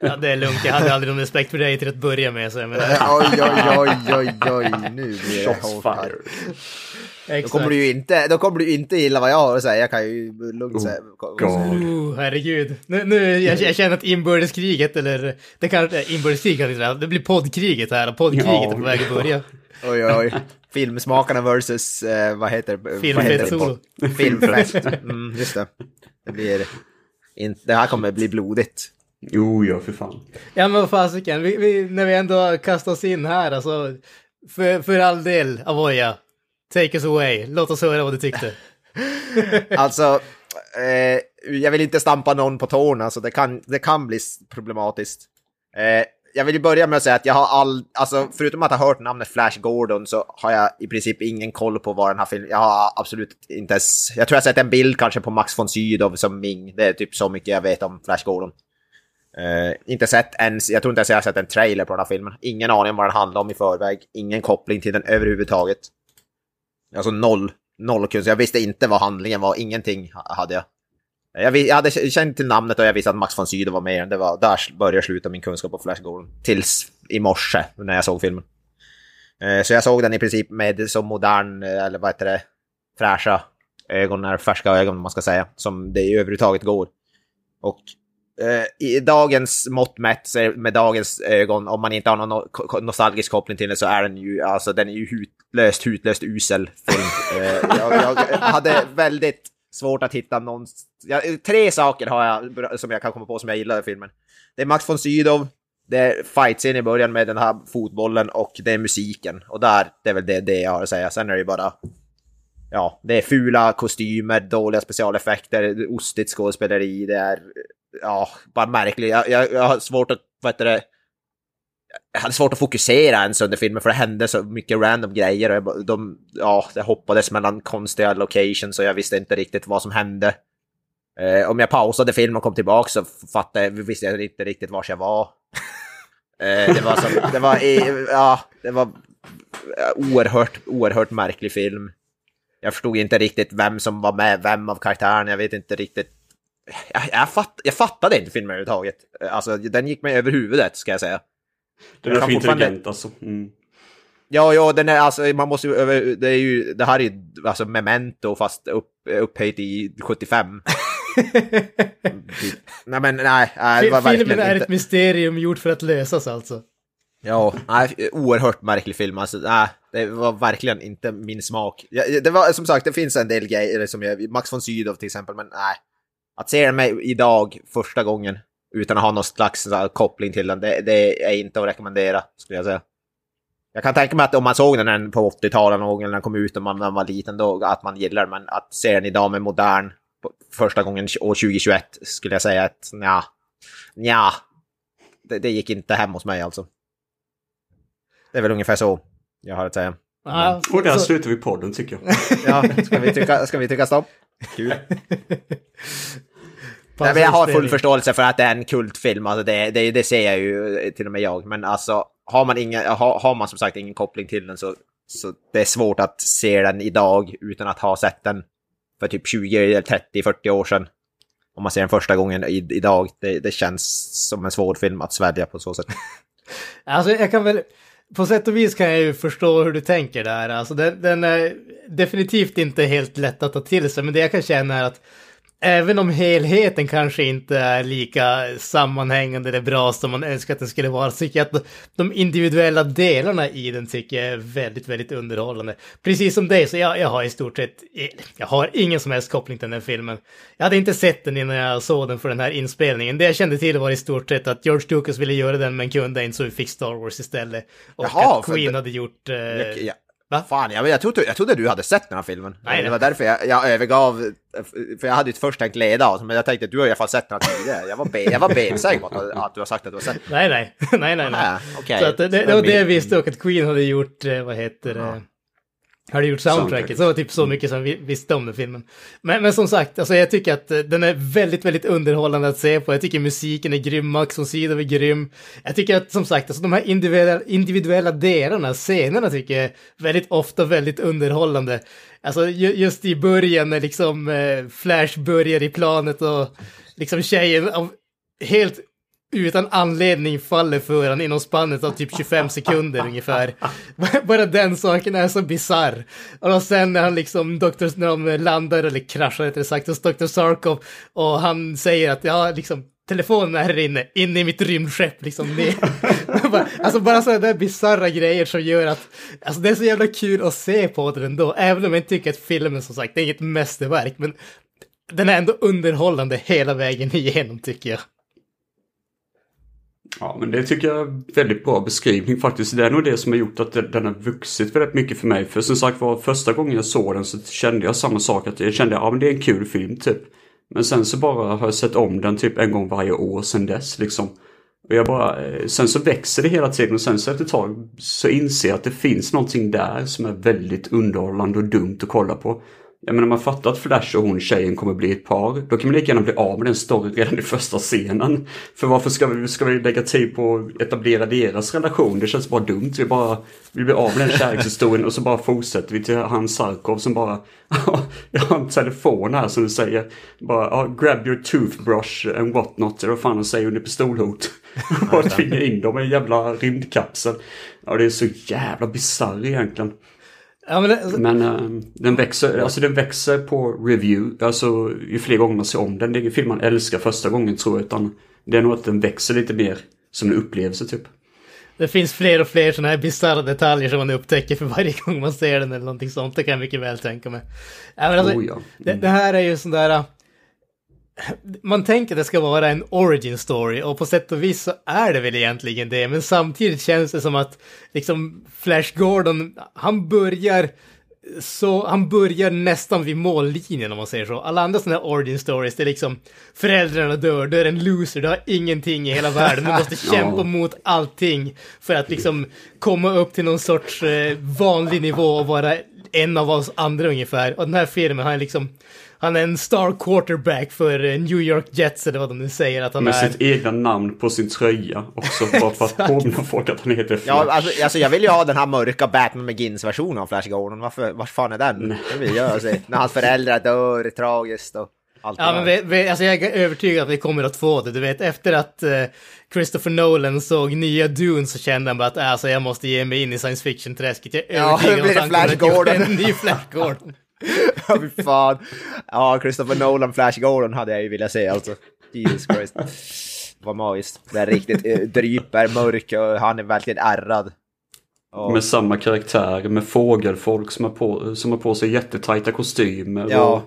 Ja, det är lugnt. Jag hade aldrig någon respekt för dig till att börja med. Så jag menar, <laughs> Oj, oj, oj, oj, oj, nu blir det Shots hårt fired. Då kommer, du ju inte, då kommer du inte gilla vad jag har att säga, jag kan ju lugnt säga. God. Oh, herregud. Nu, nu jag, jag känner att inbördeskriget, eller det kanske är inbördeskrig, kan jag inte säga. det blir poddkriget här och poddkriget Ja, är på väg att börja. Oj, oj, oj. Filmsmakarna versus, eh, vad heter vad Filmfett heter det? solo. Filmfett. Mm, just det. Det blir... In, det här kommer bli blodigt. Jo, ja, för fan. Ja men vad fasiken, vi, vi, när vi ändå kastar oss in här, alltså, för, för all del, Avoya, take us away, låt oss höra vad du tyckte. <laughs> Alltså, eh, jag vill inte stampa någon på tårna, så det kan, det kan bli problematiskt. Eh, jag vill ju börja med att säga att jag har all, alltså förutom att ha hört namnet Flash Gordon så har jag i princip ingen koll på vad den här filmen, jag har absolut inte ens, jag tror jag sett en bild kanske på Max von Sydow som Ming, det är typ så mycket jag vet om Flash Gordon. Eh, inte sett ens, jag tror inte ens jag har sett en trailer på den här filmen. Ingen aning om vad den handlar om i förväg, ingen koppling till den överhuvudtaget. Alltså noll, noll kunskap. Jag visste inte vad handlingen var, ingenting hade jag. Jag, jag hade känt till namnet och jag visste att Max von Sydow var med i den. Det var där började sluta min kunskap på Flash Gordon. Tills i morse när jag såg filmen. Eh, Så jag såg den i princip med så modern, eh, eller vad heter det, fräscha ögon, eller färska ögon om man ska säga, som det överhuvudtaget går. Och i dagens mått mätt, med dagens ögon, om man inte har någon nostalgisk koppling till den så är den ju, alltså den är ju hutlöst, hutlöst usel film. <laughs> Eh, jag, jag hade väldigt svårt att hitta någon... Ja, tre saker har jag som jag kan komma på som jag gillar i filmen. Det är Max von Sydow, det är fightscen i början med den här fotbollen och det är musiken. Och där, det är väl det, det jag har att säga. Sen är det ju bara... Ja, det är fula kostymer, dåliga specialeffekter, ostigt skådespeleri, det är... Ja, bara märklig. Jag, jag, jag har svårt att, vad heter det... Jag hade svårt att fokusera ens under filmen för det hände så mycket random grejer och jag, de, ja, det hoppades mellan konstiga locations och jag visste inte riktigt vad som hände. Eh, om jag pausade filmen och kom tillbaka så fattade jag, visste jag inte riktigt var jag var. <laughs> eh, det var som, det var, ja, det var eh, oerhört, oerhört märklig film. Jag förstod inte riktigt vem som var med, vem av karaktärerna, jag vet inte riktigt. Jag, jag, fatt, jag fattade inte filmen överhuvudtaget. Alltså, den gick mig över huvudet, ska jag säga. Den är för intelligent alltså. Mm. Ja, ja, den är alltså, man måste ju, över- det är ju, det här är ju alltså memento fast upp, upphöjt i 75. Typ. <laughs> nej men nej, nej det var Filmen verkligen är inte... ett mysterium gjort för att lösas alltså. Ja, nej, oerhört märklig film. Alltså, nej, det var verkligen inte min smak. Ja, det var som sagt, det finns en del grejer som jag, Max von Sydow till exempel, men nej. Att se den idag första gången utan att ha någon slags koppling till den, det, det är inte att rekommendera, skulle jag säga. Jag kan tänka mig att om man såg den på 80-talet någon när den kom ut och man, när man var liten, då, att man gillar den, men att se den idag med modern, första gången år 2021, skulle jag säga att nja, nja, det, det gick inte hem hos mig alltså. Det är väl ungefär så jag har att säga. Ja, Och där så- slutar vi podden tycker jag. Ja, ska vi trycka, ska vi trycka stopp? Kul. <laughs> Nej, men jag har full förståelse för att det är en kultfilm, alltså det, det, det ser jag ju, till och med jag. Men alltså, har man, ingen, har, har man som sagt ingen koppling till den så, så det är svårt att se den idag utan att ha sett den för typ 20, 30, 40 år sedan. Om man ser den första gången i, idag, det, det känns som en svår film att svälja på så sätt. <laughs> Alltså jag kan väl, på sätt och vis kan jag ju förstå hur du tänker där. Alltså den, den, är, definitivt inte helt lätt att ta till sig, men det jag kan känna är att Även om helheten kanske inte är lika sammanhängande eller bra som man önskar att den skulle vara, så tycker jag att de individuella delarna i den tycker jag är väldigt, väldigt underhållande. Precis som dig, så jag, jag har i stort sett, jag har ingen som helst koppling till den här filmen. Jag hade inte sett den innan jag såg den för den här inspelningen. Det jag kände till var i stort sett att George Lucas ville göra den men kunde inte så vi fick Star Wars istället. Och Jaha, att Queen hade gjort... Eh, Ja. Va? Fan, jag, jag, trodde, jag trodde du hade sett den här filmen. Nej, det var därför jag, jag övergav, för jag hade ju först tänkt leda men jag tänkte att du har i alla fall sett den här tidigare. Jag var, be, jag var bensäker på att, att du har sagt att du har sett den. Nej, nej, nej, nej. nej. Ah, okej. Så att det, det, var det jag visste och att Queen hade gjort, eh, vad heter det, hade gjort soundtracket. Så typ så mycket som vi visste om den filmen. Men, men som sagt, alltså jag tycker att eh, den är väldigt, väldigt underhållande att se på. Jag tycker musiken är grym, Max von Sydow är grym. Jag tycker att som sagt, alltså de här individuella, individuella delarna, scenerna tycker jag är väldigt ofta väldigt underhållande. Alltså ju, just i början när liksom eh, Flash börjar i planet och liksom tjejen av helt utan anledning faller för honom inom spannet av typ 25 sekunder ungefär. <laughs> Bara den saken är så bizarr. Och sen när han liksom, doktor, när de landar, eller kraschar rättare sagt, hos Dr. Sarkov och han säger att ja, liksom telefonen är här inne, inne i mitt rymdskepp liksom. ner. <laughs> Alltså bara sådana där bisarra grejer som gör att, alltså det är så jävla kul att se på den ändå, även om jag inte tycker att filmen som sagt, det är inget mästerverk, men den är ändå underhållande hela vägen igenom tycker jag. Ja, men det tycker jag är en väldigt bra beskrivning faktiskt. Det är nog det som har gjort att den har vuxit väldigt mycket för mig. För som sagt var, första gången jag såg den så kände jag samma sak. Att jag kände, ja men det är en kul film typ. Men sen så bara har jag sett om den typ en gång varje år sen dess liksom. Och jag bara, eh, sen så växer det hela tiden och sen så efter ett tag så inser jag att det finns någonting där som är väldigt underhållande och dumt att kolla på. Jag menar man fattar att Flash och hon tjejen kommer bli ett par. Då kan man lika gärna bli av med den storyn redan i första scenen. För varför ska vi, ska vi lägga tid på att etablera deras relation? Det känns bara dumt. Vi bara vi blir av med den kärlekshistorien och så bara fortsätter vi till han Sarkov som bara <laughs> Jag har en telefon här som du säger. Bara grab your toothbrush and what not. Eller vad fan de säger under pistolhot. <laughs> och tvingar in dem i en jävla rymdkapsel. Ja det är så jävla bisarr egentligen. Ja, men det, Men eh, den växer, alltså den växer på review. Alltså ju fler gånger man ser om den. Det är ingen film man älskar första gången tror jag. Utan det är nog att den växer lite mer som en upplevelse typ. det finns fler och fler sådana här bisarra detaljer som man upptäcker för varje gång man ser den eller någonting sånt. Det kan jag mycket väl tänka mig. Ja, men alltså, Oh, ja. det, det här är ju sån där... Man tänker att det ska vara en origin story och på sätt och vis så är det väl egentligen det. Men samtidigt känns det som att liksom Flash Gordon, han börjar så han börjar nästan vid mållinjen om man säger så. Alla andra sådana här origin stories, det är liksom föräldrarna dör, du är en loser, du har ingenting i hela världen, du måste <laughs> kämpa mot allting för att liksom komma upp till någon sorts eh, vanlig nivå och vara en av oss andra ungefär. Och den här filmen, han är liksom, han är en star quarterback för eh, New York Jets eller vad de nu säger att han Med är. sitt egna namn på sin tröja också. Bara för att <laughs> påminna folk att han heter Flash. Ja, alltså, alltså jag vill ju ha den här mörka Batman McGinns-versionen av Flash Gordon. Varför, var fan är den? Det vill jag se. När hans föräldrar dör tragiskt och allt Ja, det men vi, vi, alltså jag är övertygad att vi kommer att få det. Du vet, efter att eh, Christopher Nolan såg nya Dune så kände han bara att äh, alltså, jag måste ge mig in i science fiction-träsket. Jag är Ja, övertygad om att det han kommer Flash att göra Gordon. En ny Flash Gordon. <laughs> <laughs> Ja, fy fan. Ja, Christopher Nolan, Flash Gordon hade jag ju velat se alltså. Jesus Christ. Vad magiskt. Det är riktigt eh, dryper, mörk och han är verkligen ärrad. Och, Med samma karaktär, med fågelfolk som har på, som har på sig jättetajta kostymer. Ja. Och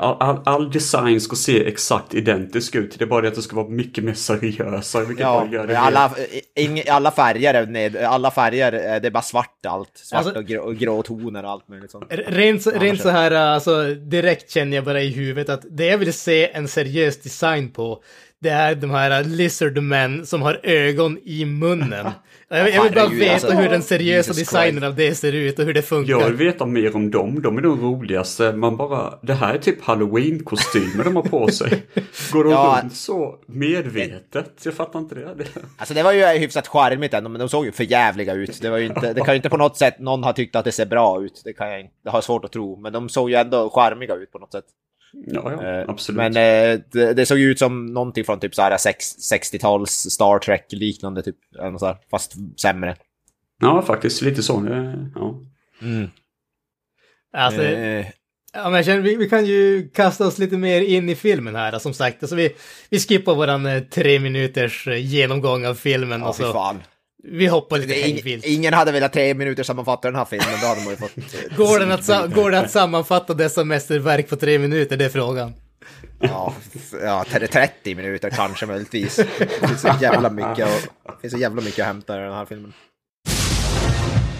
all, all, all design ska se exakt identisk ut. Det är bara det att det ska vara mycket mer. Vilket ja, gör det men alla, ing, alla färger är ned, alla färger, eh, det är bara svart allt. Svart Alltså- och, grå, och grå toner och allt möjligt sånt. Rent, så- Ja, rent men- så här, alltså direkt känner jag bara i huvudet att det jag vill se en seriös design på, det är de här lizardmen som har ögon i munnen. <laughs> Jag, jag vill bara veta alltså. hur den seriösa Jesus designen Christ. av det ser ut och hur det funkar. Jag vill veta mer om dem. De är de roligaste. Man bara, det här är typ halloween-kostymer de har på sig. <laughs> Går de Ja. runt så medvetet? Jag fattar inte det. det. Alltså det var ju hyfsat charmigt ändå, men de såg ju för jävliga ut. Det, var ju inte, det kan ju inte på något sätt någon ha tyckt att det ser bra ut. Det, kan jag, inte- det har jag svårt att tro. Men de såg ju ändå charmiga ut på något sätt. Ja, ja, Eh, absolut. Men eh, det, det såg ju ut som någonting från typ så här sex- 60-tals Star Trek liknande typ. Fast sämre. Ja, faktiskt lite så. eh, Ja. Alltså, Eh, ja, men jag känner, vi, vi kan ju kasta oss lite mer in i filmen här, som sagt. Alltså, vi, vi skippar våran tre minuters genomgång av filmen ja, och så fan. Vi hoppar lite hängvilt. ingen hade velat tre minuter sammanfatta den här filmen, då hade man ju fått... <laughs> Går, den att, går det att sammanfatta dessa mästerverk på tre minuter? Det är frågan. Ja, ja, t- 30 minuter kanske möjligtvis. Det finns så jävla mycket, och, det så jävla mycket att hämta i den här filmen.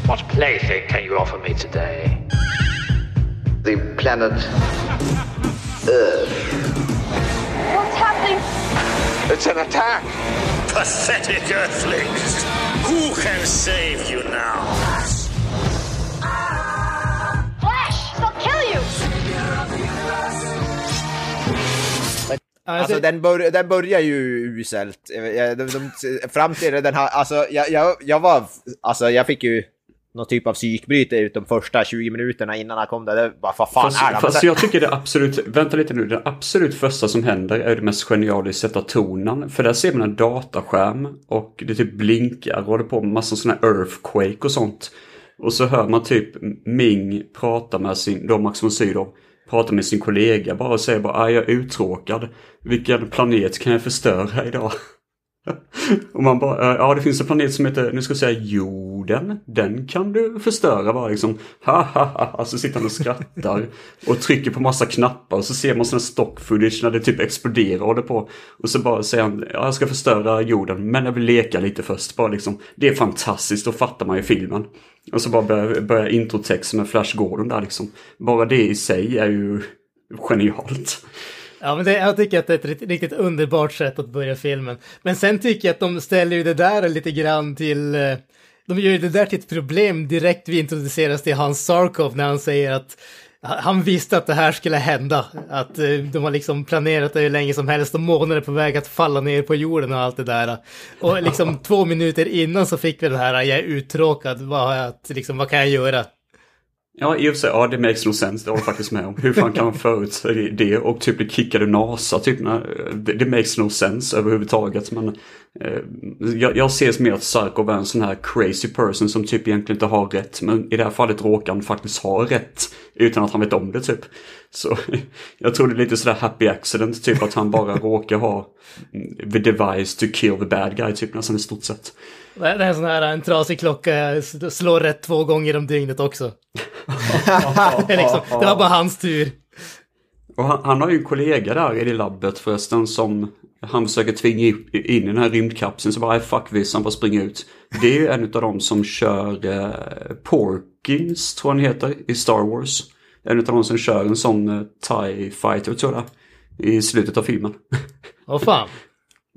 What plaything can you offer me today? the planet What's happening? It's an attack! Pathetic earthlings! Who can save you now? Flash! They'll kill you! Alltså den, bör, den börjar ju uselt. Jag- De, de, fram till den här, alltså jag, jag, jag var, alltså jag fick ju någon typ av psykbryte ut de första 20 minuterna innan han kom där. Det bara, vad fan Fast, är det? fast jag tycker det absolut, vänta lite nu, det absolut första som händer är det mest geniala i sätta tonen. För där ser man en dataskärm och det typ blinkar och håller på med massa sådana earthquake och sånt. Och så hör man typ Ming prata med sin, då Max von Sydow, prata med sin kollega bara och säger bara "Ah, jag är uttråkad. Vilken planet kan jag förstöra idag? Och man bara, ja det finns en planet som heter, nu ska jag säga jorden. Den kan du förstöra bara liksom. Ha ha ha. Alltså sitter han och skrattar. Och trycker på massa knappar. Och så ser man sån här stock footage när det typ exploderar och håller på. Och så bara säger han, ja jag ska förstöra jorden. Men jag vill leka lite först. Bara liksom, det är fantastiskt, då fattar man ju filmen. Och så bara börjar, börjar introtexten med Flash Gordon där liksom. Bara det i sig är ju genialt. Ja, men det, jag tycker att det är ett riktigt, underbart sätt att börja filmen. Men sen tycker jag att de ställer ju det där lite grann till... eh, De gör ju det där till ett problem direkt vi introduceras till Hans Sarkov när han säger att han visste att det här skulle hända. Att eh, de har liksom planerat det hur länge som helst och månader på väg att falla ner på jorden och allt det där. Och liksom <laughs> två minuter innan så fick vi den här, jag är uttråkad, vad, har jag, att- liksom, vad kan jag göra? Ja, i och för sig, ja det makes no sense, det håller jag faktiskt med om. Hur fan kan man förutse det och typ bli kickad ur NASA, typ, när, det, det makes no sense överhuvudtaget. Men eh, jag, jag ser mer att Sarkov är en sån här crazy person som typ egentligen inte har rätt. Men i det här fallet råkar han faktiskt ha rätt utan att han vet om det typ. Så <laughs> jag tror det är lite sådär happy accident, typ att han bara råkar ha mm, the device to kill the bad guy, typ nästan i stort sett. Det är en sån här, en trasig klocka, slår rätt två gånger om dygnet också. <laughs> det, liksom, det var bara hans tur. Och han, han har ju en kollega där i det labbet förresten som han försöker tvinga in i den här rymdkapseln så bara "Nej, fuck this, han bara springer ut. Det är ju en av dem som kör eh, Porkins, tror han heter, i Star Wars. En av dem som kör en sån eh, TIE fighter tror jag i slutet av filmen. Åh fan. <laughs>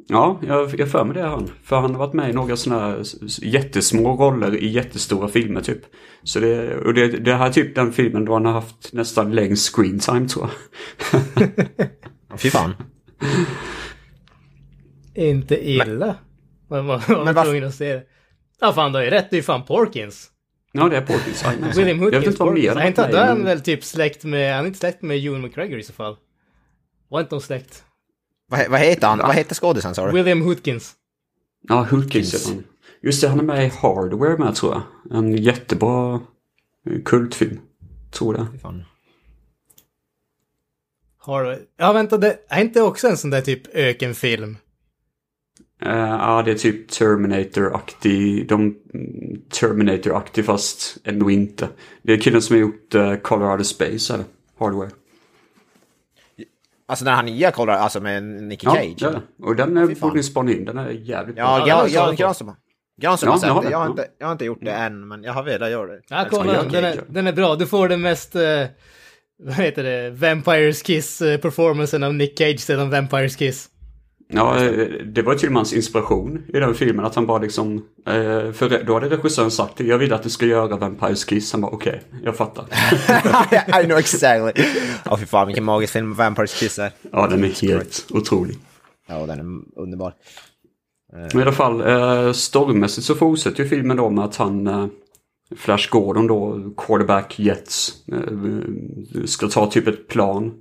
Ja, jag jag för mig det är han. För han har varit med i några sådana här jättesmå roller i jättestora filmer typ. Så det, och det, det här är typ den filmen då han har haft nästan längst screen time tror jag. <laughs> Fy fan. Inte illa. Men, man var Men tvungen att se det. Ja fan, du har ju rätt. Det är ju fan Porkins. Ja, det är Porkins. <laughs> William Jag vet inte vad mer han inte är i, han väl typ släkt med, han är inte släkt med Ewan McGregor i så fall. Var inte de släkt? Vad, vad heter han? Vad heter skådisen sa du? William Hoodkins. Ja, han. Just det, han är med i Hardware med tror jag. En jättebra eh, kultfilm. Tror det. Fy fan. Har, ja vänta, det är inte också en sån där typ ökenfilm? Eh, Ja, det är typ Terminator-aktig. De, mm, Terminator-aktig fast ändå inte. Det är killen som har gjort uh, Colorado Space, eller? Hardware. Alltså den här nya kollar, alltså med Nicky Ja, Cage. ja. och den eh, fan. borde ni spana in. Den är jävligt Ja, bra. Ja, ja, Granström. Granström Ja, har sett jag Jag har, inte, jag har inte gjort det än, men jag har velat göra det. Ja, Jag kolla den. är, den är bra. Du får den mest, eh, vad heter det, Vampires Kiss-performancen av Nick Cage sedan Vampires Kiss. Ja, eh, det var med hans inspiration i den filmen. Att han bara liksom... eh, För då hade regissören sagt jag vill att du ska göra Vampires Kiss. Han bara okej, jag fattar. <laughs> I know exactly. <laughs> Ja, fy fan vilken magisk film Vampires Kiss är. Ja, den är helt otrolig. Ja, den är underbar. Men i alla fall, eh, stormmässigt så fortsätter ju filmen då med att han, Flash Gordon då, quarterback Jets, ska ta typ ett plan.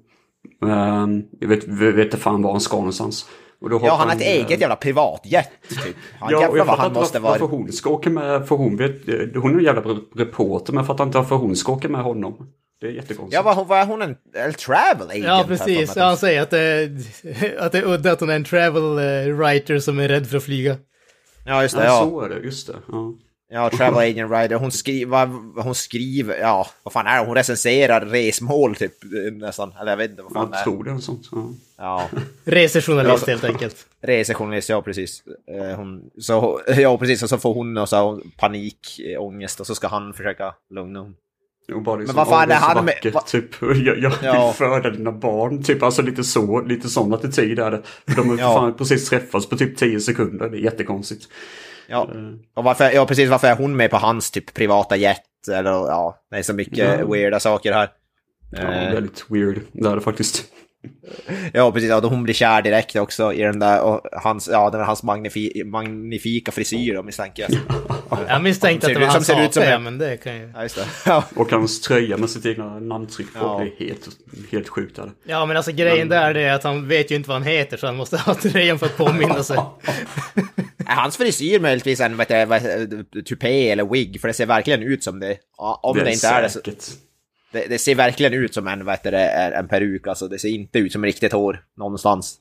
Eh, jag vet, vet inte fan var han ska någonstans. Och då Ja, han har ett eget jävla privatjet, typ. Han, <laughs> Ja, jävlar jag vad fattar han inte måste varför, varför vara... hon ska åka med, för hon vet, eh, hon är en jävla re- reporter, men jag fattar inte varför hon ska åka med honom. Det är jättekonstigt. Ja, var, var hon en, en travel agent? Ja, precis. Ja, han säger att det, att det är udda att hon är en travel eh, writer som är rädd för att flyga. Ja, just det. ja, Ja, så är det. Just det. Ja. Ja travel agent writer. Hon skriver, hon skriver, ja, vad fan är det? Hon recenserar resmål typ nästan. Eller jag vet inte vad fan det är. tror det är en sån. Ja. Ja, <laughs> Resejournalist helt enkelt. resejournalist, ja precis. Eh, Hon, så, <laughs> ja, precis. Och så får hon och så panik, eh, ångest och så ska han försöka lugna hon. Och bara liksom, Men vad fan "Åh, är han med- vackert", va- Typ, <laughs> jag, jag vill Ja. föda dina barn. Typ, alltså lite så, lite sån attityd är det. För de har Ja. fan precis träffats på typ 10 sekunder. Det är jättekonstigt. Ja, och varför, ja precis, varför är hon med på hans typ privata jet? Eller ja, det är så mycket Ja. weirda saker här. Ja, Eh, väldigt weird. Det är det faktiskt. Ja, precis. Ja, då hon blir kär direkt också i den där, och hans, ja, den är hans magnifi, magnifika frisyr då, misstänker jag. Jag misstänkte att det var hans ser ut som AP, en- men det kan ju... Ja, just det. Ja, Och hans tröja med sitt egna namntryck på. Ja. Det är helt, helt sjukt. Är det. Ja, men alltså grejen där det är att han vet ju inte vad han heter så han måste ha tröjan för att påminna sig. <laughs> Är hans frisyr möjligtvis en vet jag, det, tupé eller wig? För det ser verkligen ut som det. Om det, inte är det så, det, det ser verkligen ut som en, heter det, en en peruk. Alltså det ser inte ut som riktigt hår någonstans.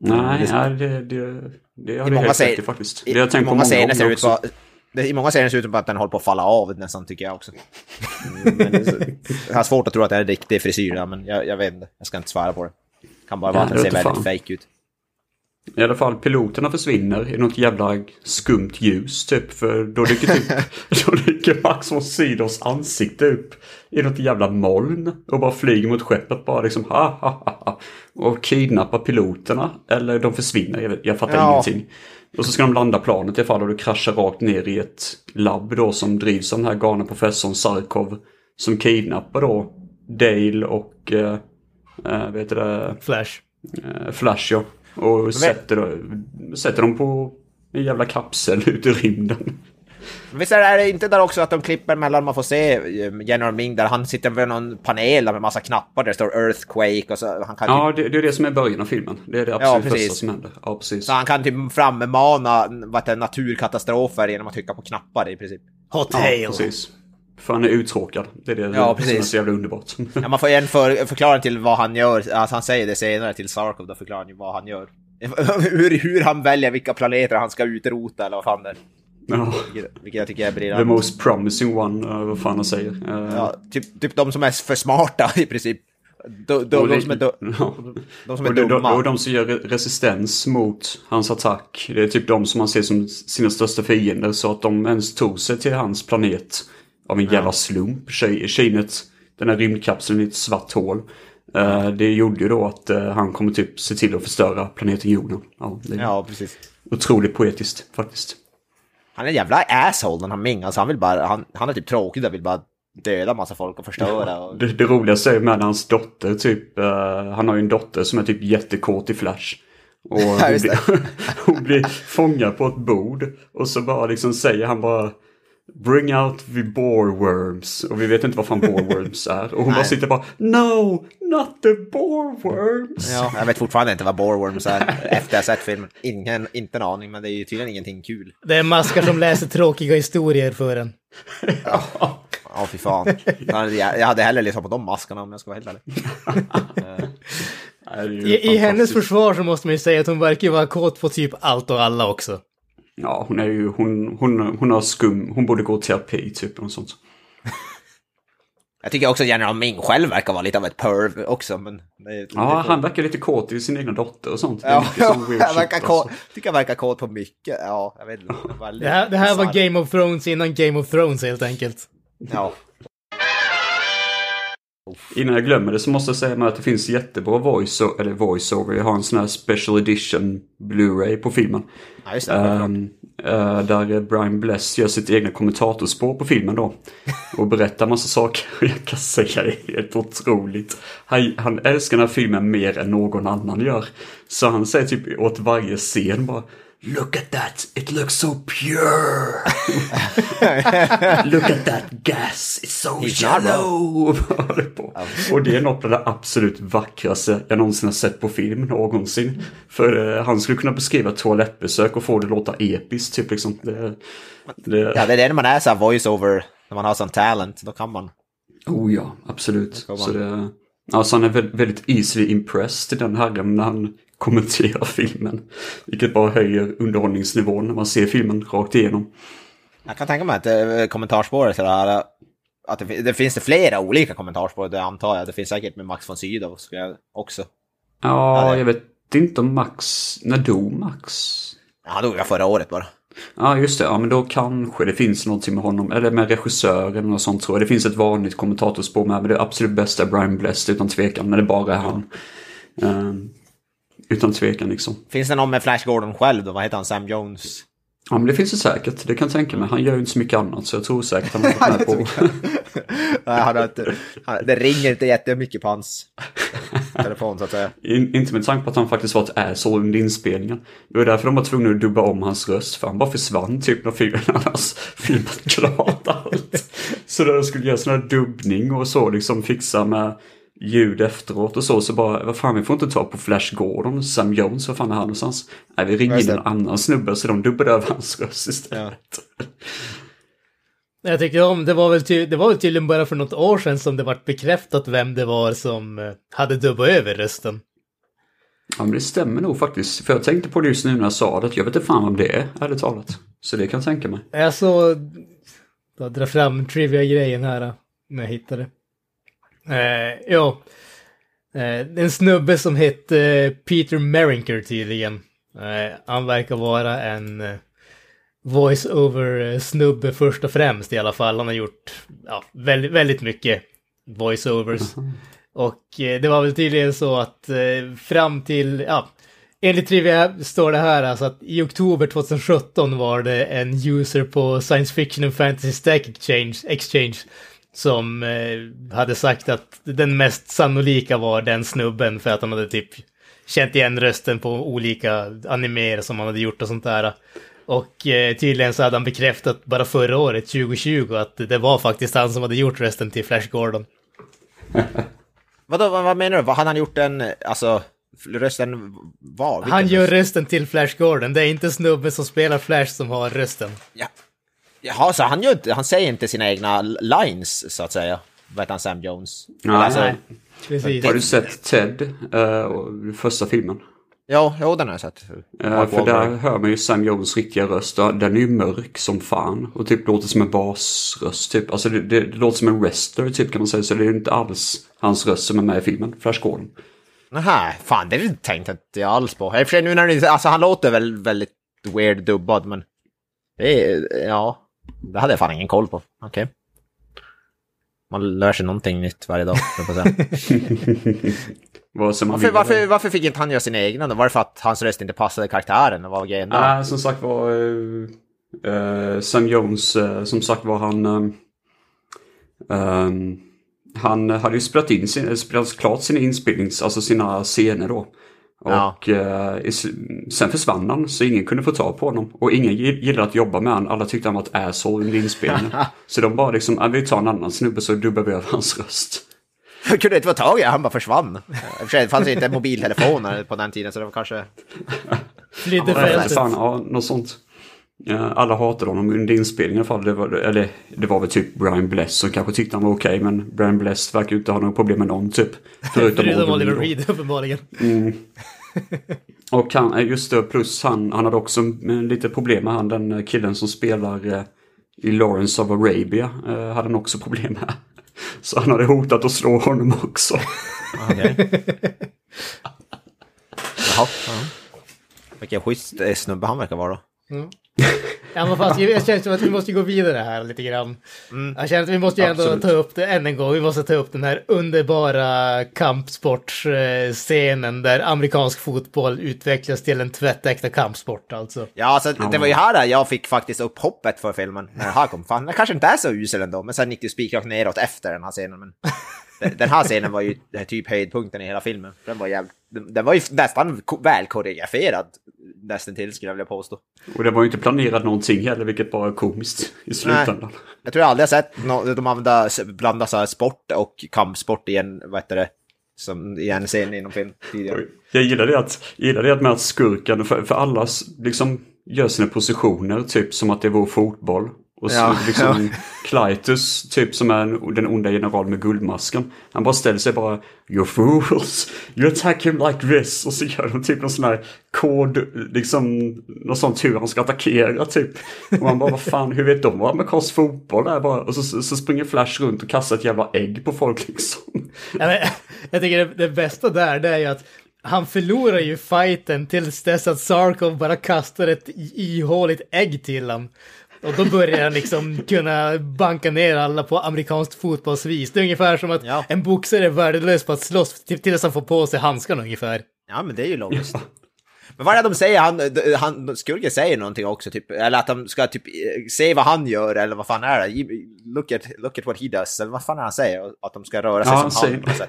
Nej, nej det, det, det har I du många, helt rätt i faktiskt. i, Det har jag tänkt på många ser gånger det ut på, det, I många scener ser det ut som att den håller på att falla av nästan tycker jag också. Mm, men det, jag har svårt att tro att det är en riktig frisyr, men jag, jag vet inte. Jag ska inte svära på det. Kan bara vara Ja, att den det ser vet väldigt fan. fake ut. I alla fall piloterna försvinner i något jävla skumt ljus typ. För då dyker typ, <laughs> då dyker Max von Sydows ansikte upp i något jävla moln. Och bara flyger mot skeppet bara liksom ha ha ha ha. Och kidnappar piloterna. Eller de försvinner, jag, jag fattar Ja. ingenting. Och så ska de landa planet i alla fall och det kraschar rakt ner i ett labb då som drivs av den här galna professorn Sarkov. Som kidnappar då Dale och, eh, eh, vet du det, Flash. eh, Flash ja. Och sätter, sätter dem på en jävla kapsel <laughs> ut i rymden. Visst är det inte där också att de klipper mellan, man får se eh, General Ming där han sitter vid någon panel med massa knappar där det står Earthquake och så han kan Ja, det, det är det som är början av filmen. Det är det absolut precis. första som händer. Ja, precis. Så han kan typ frammana vad det, naturkatastrofer genom att trycka på knappar i princip. Hot Ja, precis. För han är uttråkad. Det är det Ja, som är precis. så jävla underbart. <laughs> Ja, man får en för, förklaring till vad han gör. Alltså, han säger det senare till Sarkov, då förklarar han ju vad han gör. <laughs> hur, hur han väljer vilka planeter han ska utrota eller vad fan det är. ja. Vilket, vilket jag tycker är The briljant. most promising one, uh, vad fan han säger. Uh, Ja, typ, typ de som är för smarta <laughs> i princip. De, de, och de som är, de som är dumma. och de som gör re- resistens mot hans attack, det är typ de som han ser som sina största fiender. Så att de ens tog sig till hans planet av en jävla slump. Ki- Kinet, den här rymdkapseln i ett svart hål. Eh, det gjorde ju då att eh, han kommer typ se till att förstöra planeten jorden. Ja, Ja, precis. otroligt poetiskt faktiskt. Han är en jävla asshole den här Ming. Alltså han vill bara, han, han är typ tråkig och vill bara döda massa folk och förstöra. Och... Det, det roligaste är med hans dotter typ. eh, han har ju en dotter som är typ jättekåt i Flash. Och hon, blir, <laughs> hon blir fångad på ett bord. Och så bara liksom säger han bara Bring out the boreworms. Och vi vet inte vad fan boreworms <laughs> är. Och hon bara sitter bara No, not the boreworms. Ja, jag vet fortfarande inte vad Boreworms är efter jag sett filmen. Ingen, inte en aning, men det är ju tydligen ingenting kul. Det är maskar som läser tråkiga historier för en. Ja, fy fan. Jag, hade hellre lyssnat på de maskarna om jag ska vara helt ärlig. <laughs> I, I hennes försvar så måste man ju säga att hon verkar vara kåt på typ allt och alla också. Ja, hon är ju, hon, hon, hon har skum. Hon borde gå i terapi typ. Och sånt. <laughs> Jag tycker också General Ming själv verkar vara lite av ett perv också, men... Det, Ja, det han verkar lite kåt i sin egna dotter och sånt. Det Ja, <laughs> verkar alltså. kåt, tycker jag verkar kåt på mycket. Ja, jag vet inte. Väldigt Det här, det här var. Game of Thrones innan Game of Thrones helt enkelt. Ja. Innan jag glömmer det så måste jag säga med att det finns jättebra voice eller voiceover. Jag har en sån här special edition Blu-ray på filmen. ja, just det. Ehm, eh, där Brian Bless gör sitt egna kommentatorspår på filmen då. <laughs> Och berättar massa saker. Och jag kan säga det är helt otroligt. Han, han älskar den här filmen mer än någon annan gör. Så han säger typ åt varje scen bara Look at that, it looks so pure. <laughs> Look at that gas, it's so He's på. Och det är något av det absolut vackraste jag någonsin har sett på film någonsin. För eh, han skulle kunna beskriva ett toalettbesök och få det låta episkt. Typ liksom. Det, det, Ja, det är det när man är så voice-over, när man har sån talent, då kan man. Oh ja, absolut. Så det, alltså han är väldigt, easily impressed den herren när han kommenterar filmen. Vilket bara höjer underhållningsnivån när man ser filmen rakt igenom. Jag kan tänka mig att eh, kommentarsspåret sådär, att det, det finns det flera olika kommentarsspår, det antar jag. Det finns säkert med Max von Sydow också. Ja, Ja, jag vet inte om Max... När dog Max? Han dog förra året bara. Ja, just det. Ja, men då kanske det finns någonting med honom. Eller med regissören och sånt tror jag. Det finns ett vanligt kommentatorspår med. Men det absolut bästa är Brian Blessed utan tvekan. När det bara är han. Ehm, utan tvekan liksom. Finns det någon med Flash Gordon själv då? Vad heter han? Sam Jones? Ja, men det finns det säkert. Det kan jag tänka mig. Han gör ju inte så mycket annat. Så jag tror säkert han har varit <laughs> med på... Nej, han har inte, han, det ringer inte jättemycket på hans telefon så att säga. In, inte med tanke på att han faktiskt var ett asshole under inspelningen. Det var därför de var tvungna att dubba om hans röst. För han bara försvann typ när filmen <laughs> annars filmat klart allt. Så när de skulle göra sån här dubbning och så liksom fixa med ljud efteråt och så. Så bara, vad fan vi får inte ta på Flash Gordon, Sam Jones, vad fan är han någonstans? Nej vi ringer in en annan snubbe så de dubbade över hans röst istället. Jag tycker om, det var väl, ty, det var väl tydligen bara för något år sedan som det vart bekräftat vem det var som eh, hade dubbat över rösten. Ja men det stämmer nog faktiskt. För jag tänkte på det just nu när jag sa det. att Jag vet inte fan om det är, ärligt talat. Så det kan jag tänka mig. Jag så... Jag drar fram trivia-grejen här, eh, när jag hittar det. Eh, ja. Eh, en snubbe som hette eh, Peter Merrinker tydligen. Eh, han verkar vara en eh, voice-over-snubbe först och främst i alla fall. Han har gjort ja, väldigt, väldigt mycket voice-overs. Och eh, det var väl tydligen så att eh, fram till, ja, enligt Trivia står det här alltså att i oktober 2017 var det en user på Science Fiction and Fantasy Stack Exchange, Exchange som eh, hade sagt att den mest sannolika var den snubben för att han hade typ känt igen rösten på olika animer som han hade gjort och sånt där. Och eh, tydligen så hade han bekräftat bara förra året, 2020, att det var faktiskt han som hade gjort rösten till Flash Gordon. <laughs> Vadå, vad, vad menar du? Vad hade han gjort en, alltså, rösten var? Vilken Han gör röst? rösten till Flash Gordon. Det är inte snubben som spelar Flash som har rösten. Ja. Jaha, så han, gör inte, han säger inte sina egna lines, så att säga? Vad heter han, Sam Jones? Nej, alltså, nej. Precis. Har du sett Ted, och första filmen? Ja, jo, den har jag sett. Mark för där hör man ju Sam Jones riktiga röst. Den är ju mörk som fan. Och typ låter som en basröst typ. Alltså det, det, det låter som en wrestler typ kan man säga. Så det är ju inte alls hans röst som är med i filmen. Flash Gordon. Nähä, fan det tänkte inte jag alls på. I nu när du, alltså han låter väl väldigt weird dubbad, men... Det är, ja, det hade jag fan ingen koll på. Okej. Man lär sig någonting nytt varje dag, på <laughs> varför, varför, varför fick inte han göra sina egna då? Var det för att hans röst inte passade karaktären? Och var grejen då? Nej, som sagt var eh, Sam Jones, eh, som sagt var han... ehm, han hade ju spelat in sin, spelat klart sina inspelnings, alltså sina scener då. Ja. Och eh, i s- sen försvann han så ingen kunde få tag på honom. Och ingen gi- gillade att jobba med honom. Alla tyckte han var ett asshole under inspelningen. <laughs> så de bara liksom, vi tar en annan snubbe så dubbar vi över hans röst. Jag <laughs> kunde inte få tag i han bara försvann. Det fanns inte mobiltelefoner på den tiden, så det var kanske... Flydde Ja, fältet. fan, ja, något sånt. Alla hatade honom under inspelningen i alla fall. Det var, eller det var väl typ Brian Bless som kanske tyckte han var okej. men Brian Bless verkar inte ha något problem med någon typ. Förutom, <laughs> Förutom Oliver Reed. Uppenbarligen. <laughs> Och han, eh, just det, plus han, han hade också lite problem med han, den eh, killen som spelar eh, i Lawrence of Arabia. Hade han också problem med. <laughs> Så han hade hotat att slå honom också. Okej. Jaha. Ja. Vilken schysst snubbe han verkar vara då. Ja, men fast jag känner som att vi måste gå vidare här lite grann. Jag känner att vi måste ju ändå Absolut. ta upp det än en gång. Vi måste ta upp den här underbara kampsportsscenen där amerikansk fotboll utvecklas till en tvättäkta kampsport alltså. Ja, alltså, det var ju här där jag fick faktiskt upp hoppet för filmen. När det här kom. Fan, den kanske inte är så usel ändå, men sen gick det spikrakt neråt efter den här scenen. Men den- den här scenen var ju den typ höjdpunkten i hela filmen. Den var jävligt... Den den var ju nästan ko- väl koreograferad. Nästan till skulle jag vilja påstå. Och det var ju inte planerat någonting heller, vilket bara är komiskt i slutändan. Jag tror jag aldrig har sett no de använda, blanda så här sport och kampsport i en, vad heter det, som i en scen inom film tidigare. Jag gillar det, att, gillar det att med att skurken, för, för alla liksom gör sina positioner typ som att det vore fotboll. Och så Ja, liksom <laughs> Clytus, typ som är en, den onda generalen med guldmasken. Han bara ställer sig bara You fools, you attack him like this. Och så gör de typ någon sån här kod, liksom någon sån tur han ska attackera typ. Och man bara vad fan, hur vet de vad amerikansk fotboll är bara? Och så, så, så springer Flash runt och kastar ett jävla ägg på folk liksom. Ja, men, jag tycker det, det bästa där det är ju att han förlorar ju fighten tills dess att Sarkov bara kastar ett ihåligt ägg till honom. Och då börjar han liksom kunna banka ner alla på amerikanskt fotbollsvis. Det är ungefär som att Ja. en boxare är värdelös på att slåss till- tills han får på sig handskarna ungefär. Ja, men det är ju logiskt. Men vad är det de säger? Han, han, skurken säger någonting också, typ, eller att de ska typ se vad han gör, eller vad fan är det? Look at, look at what he does, eller vad fan är det han säger? Att de ska röra sig Ja, som han han på något sätt.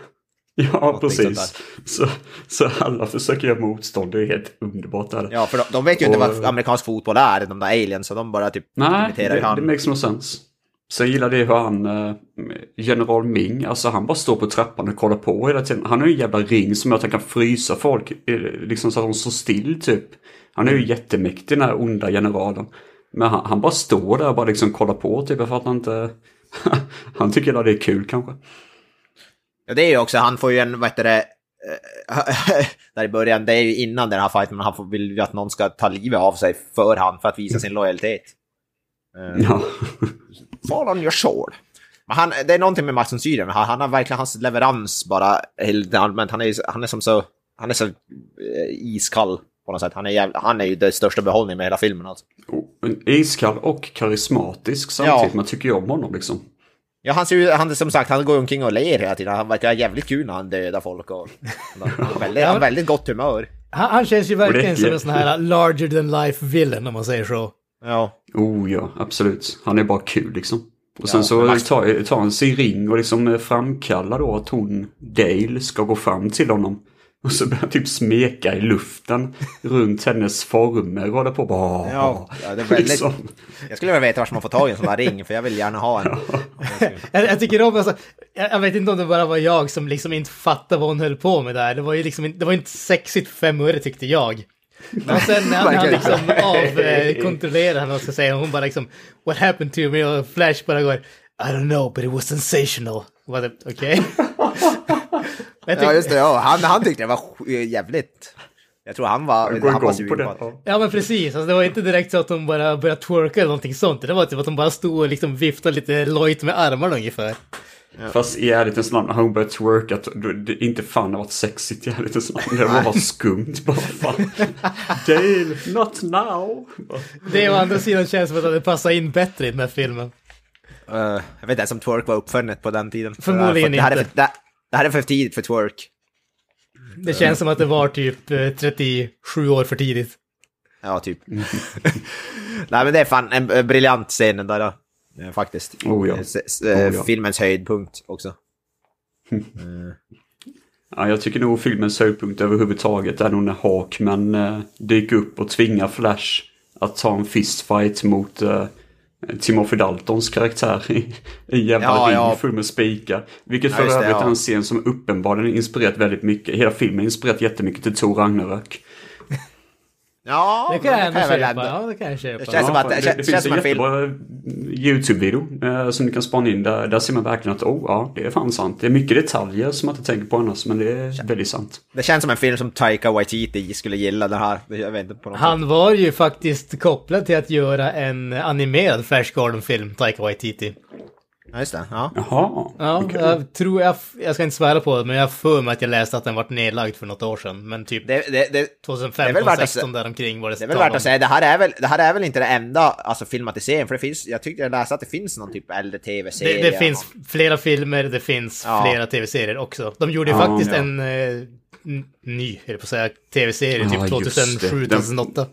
<laughs> Ja, precis. Så, så alla försöker göra motstånd, det är helt underbart. Där. Ja, för de, de vet ju inte Och- vad amerikansk fotboll är, de där aliens, så de bara typ Nej, imiterar det, han. det makes no sense. Sen gillar det hur han, eh, General Ming, alltså han bara står på trappan och kollar på hela tiden. Han har ju en jävla ring som gör att han kan frysa folk, eh, liksom så att de står still typ. Han är ju jättemäktig den här onda generalen. Men han, han bara står där och bara liksom kollar på typ, jag fattar inte. <laughs> han tycker att det är kul kanske. Ja, det är ju också, han får ju en, vad heter det, eh, <laughs> där i början, det är ju innan den här fighten, han vill ju att någon ska ta livet av sig för han, för att visa sin lojalitet. Eh, Ja. Fall on your sword. Men han, det är någonting med Max von Sydow, han, han har verkligen hans leverans bara helt allmänt. Han är, han är som så, han är så eh, iskall på något sätt. Han är, jävla, han är ju det största behållningen med hela filmen alltså. Iskall och karismatisk samtidigt. Ja. Man tycker ju om honom liksom. Ja, han ser ju, han som sagt, han går omkring och ler hela tiden. Han verkar jävligt kul när han dödar folk och... Han har väldigt, han väldigt gott humör. Han, han känns ju verkligen som en sån här larger than life villain om man säger så. Ja. Oh ja, absolut. Han är bara kul liksom. Och sen Ja, så tar, tar han sin ring och liksom framkallar då att hon, Dale, ska gå fram till honom. Och så börjar han typ smeka i luften runt hennes former och håller på bara... Ja, ja, det är väldigt- liksom. Jag skulle vilja veta var man får tag i en sån här ring, för jag vill gärna ha en. Jag, jag tycker om, alltså, jag, jag vet inte om det bara var jag som liksom inte fattade vad hon höll på med där. Det var ju liksom inte, det var inte sexigt för fem öre tyckte jag. Och sen när han, liksom avkontrollerar henne och ska säga, hon bara liksom What happened to me? Och Flash bara går I don't know but it was sensational. Var det Jag Ja, just det. Ja. Han, han tyckte det var jävligt... Jag tror han var, Jag han var sugen det. på det. Ja. Ja men precis, alltså, det var inte direkt så att hon bara började twerka eller någonting sånt. Det var typ att hon bara stod och liksom viftade lite lojt med armarna ungefär. Fast i ärlighetens namn, hon började twerka, det, inte fan det varit sexigt i ärlighetens namn. Det var bara skumt. Bara fan. Dale, not now. Det å andra sidan känns som att det passar in bättre i den här filmen. Eh, jag vet inte ens om twerk var uppfunnet på den tiden. Förmodligen det här är för, inte. det, det här är för tidigt för twerk. Det känns som att det var typ eh, 37 år för tidigt. Ja, typ. <laughs> Nej, men det är fan en, en briljant scen den där. då. Eh, faktiskt. Oh ja. Eh, s- s- Oh eh, ja. Filmens höjdpunkt också. <laughs> Ja, jag tycker nog filmens höjdpunkt överhuvudtaget är nog när Hawkman eh, dyker upp och tvingar Flash att ta en fistfight mot eh, Timothy Daltons karaktär i en jävla Ja, ring ja. full med spikar. Vilket Ja, för det, övrigt ja. är en scen som uppenbarligen inspirerat väldigt mycket. Hela filmen inspirerat jättemycket till Tor Ragnarök. Ja, Det kan jag ändå väl köpa. ändå- Ja, det kan jag köpa. Det känns som att- det, det det, känns finns en jättebra YouTube-video eh, som ni kan spana in. Där, där ser man verkligen att oh, ja, det är fan sant. Det är mycket detaljer som man inte tänker på annars, men det är väldigt sant. Det känns som en film som Taika Waititi skulle gilla den här. Jag vet inte på något sätt. Han var ju faktiskt kopplad till att göra en animerad Flash Gordon-film, Taika Waititi. Ja, just det. Ja. Jaha, Ja, okej. jag tror, jag, jag ska inte svära på det, men jag för mig att jag läste att den vart nedlagd för något år sedan. Men typ Det, det, det, det är 2015, väl värt att 16 se- däromkring var det det är väl värt att säga, det här är väl, det här är väl inte det enda alltså, filmatiseringen, för det finns, jag tyckte jag läste att det finns någon typ äldre tv-serie. Det, det finns flera filmer, det finns Ja. flera tv-serier också. De gjorde ju Ja, faktiskt ja. en eh, ny, höll på att säga, tv-serie Ja, typ just det. 2007, Den- 2008.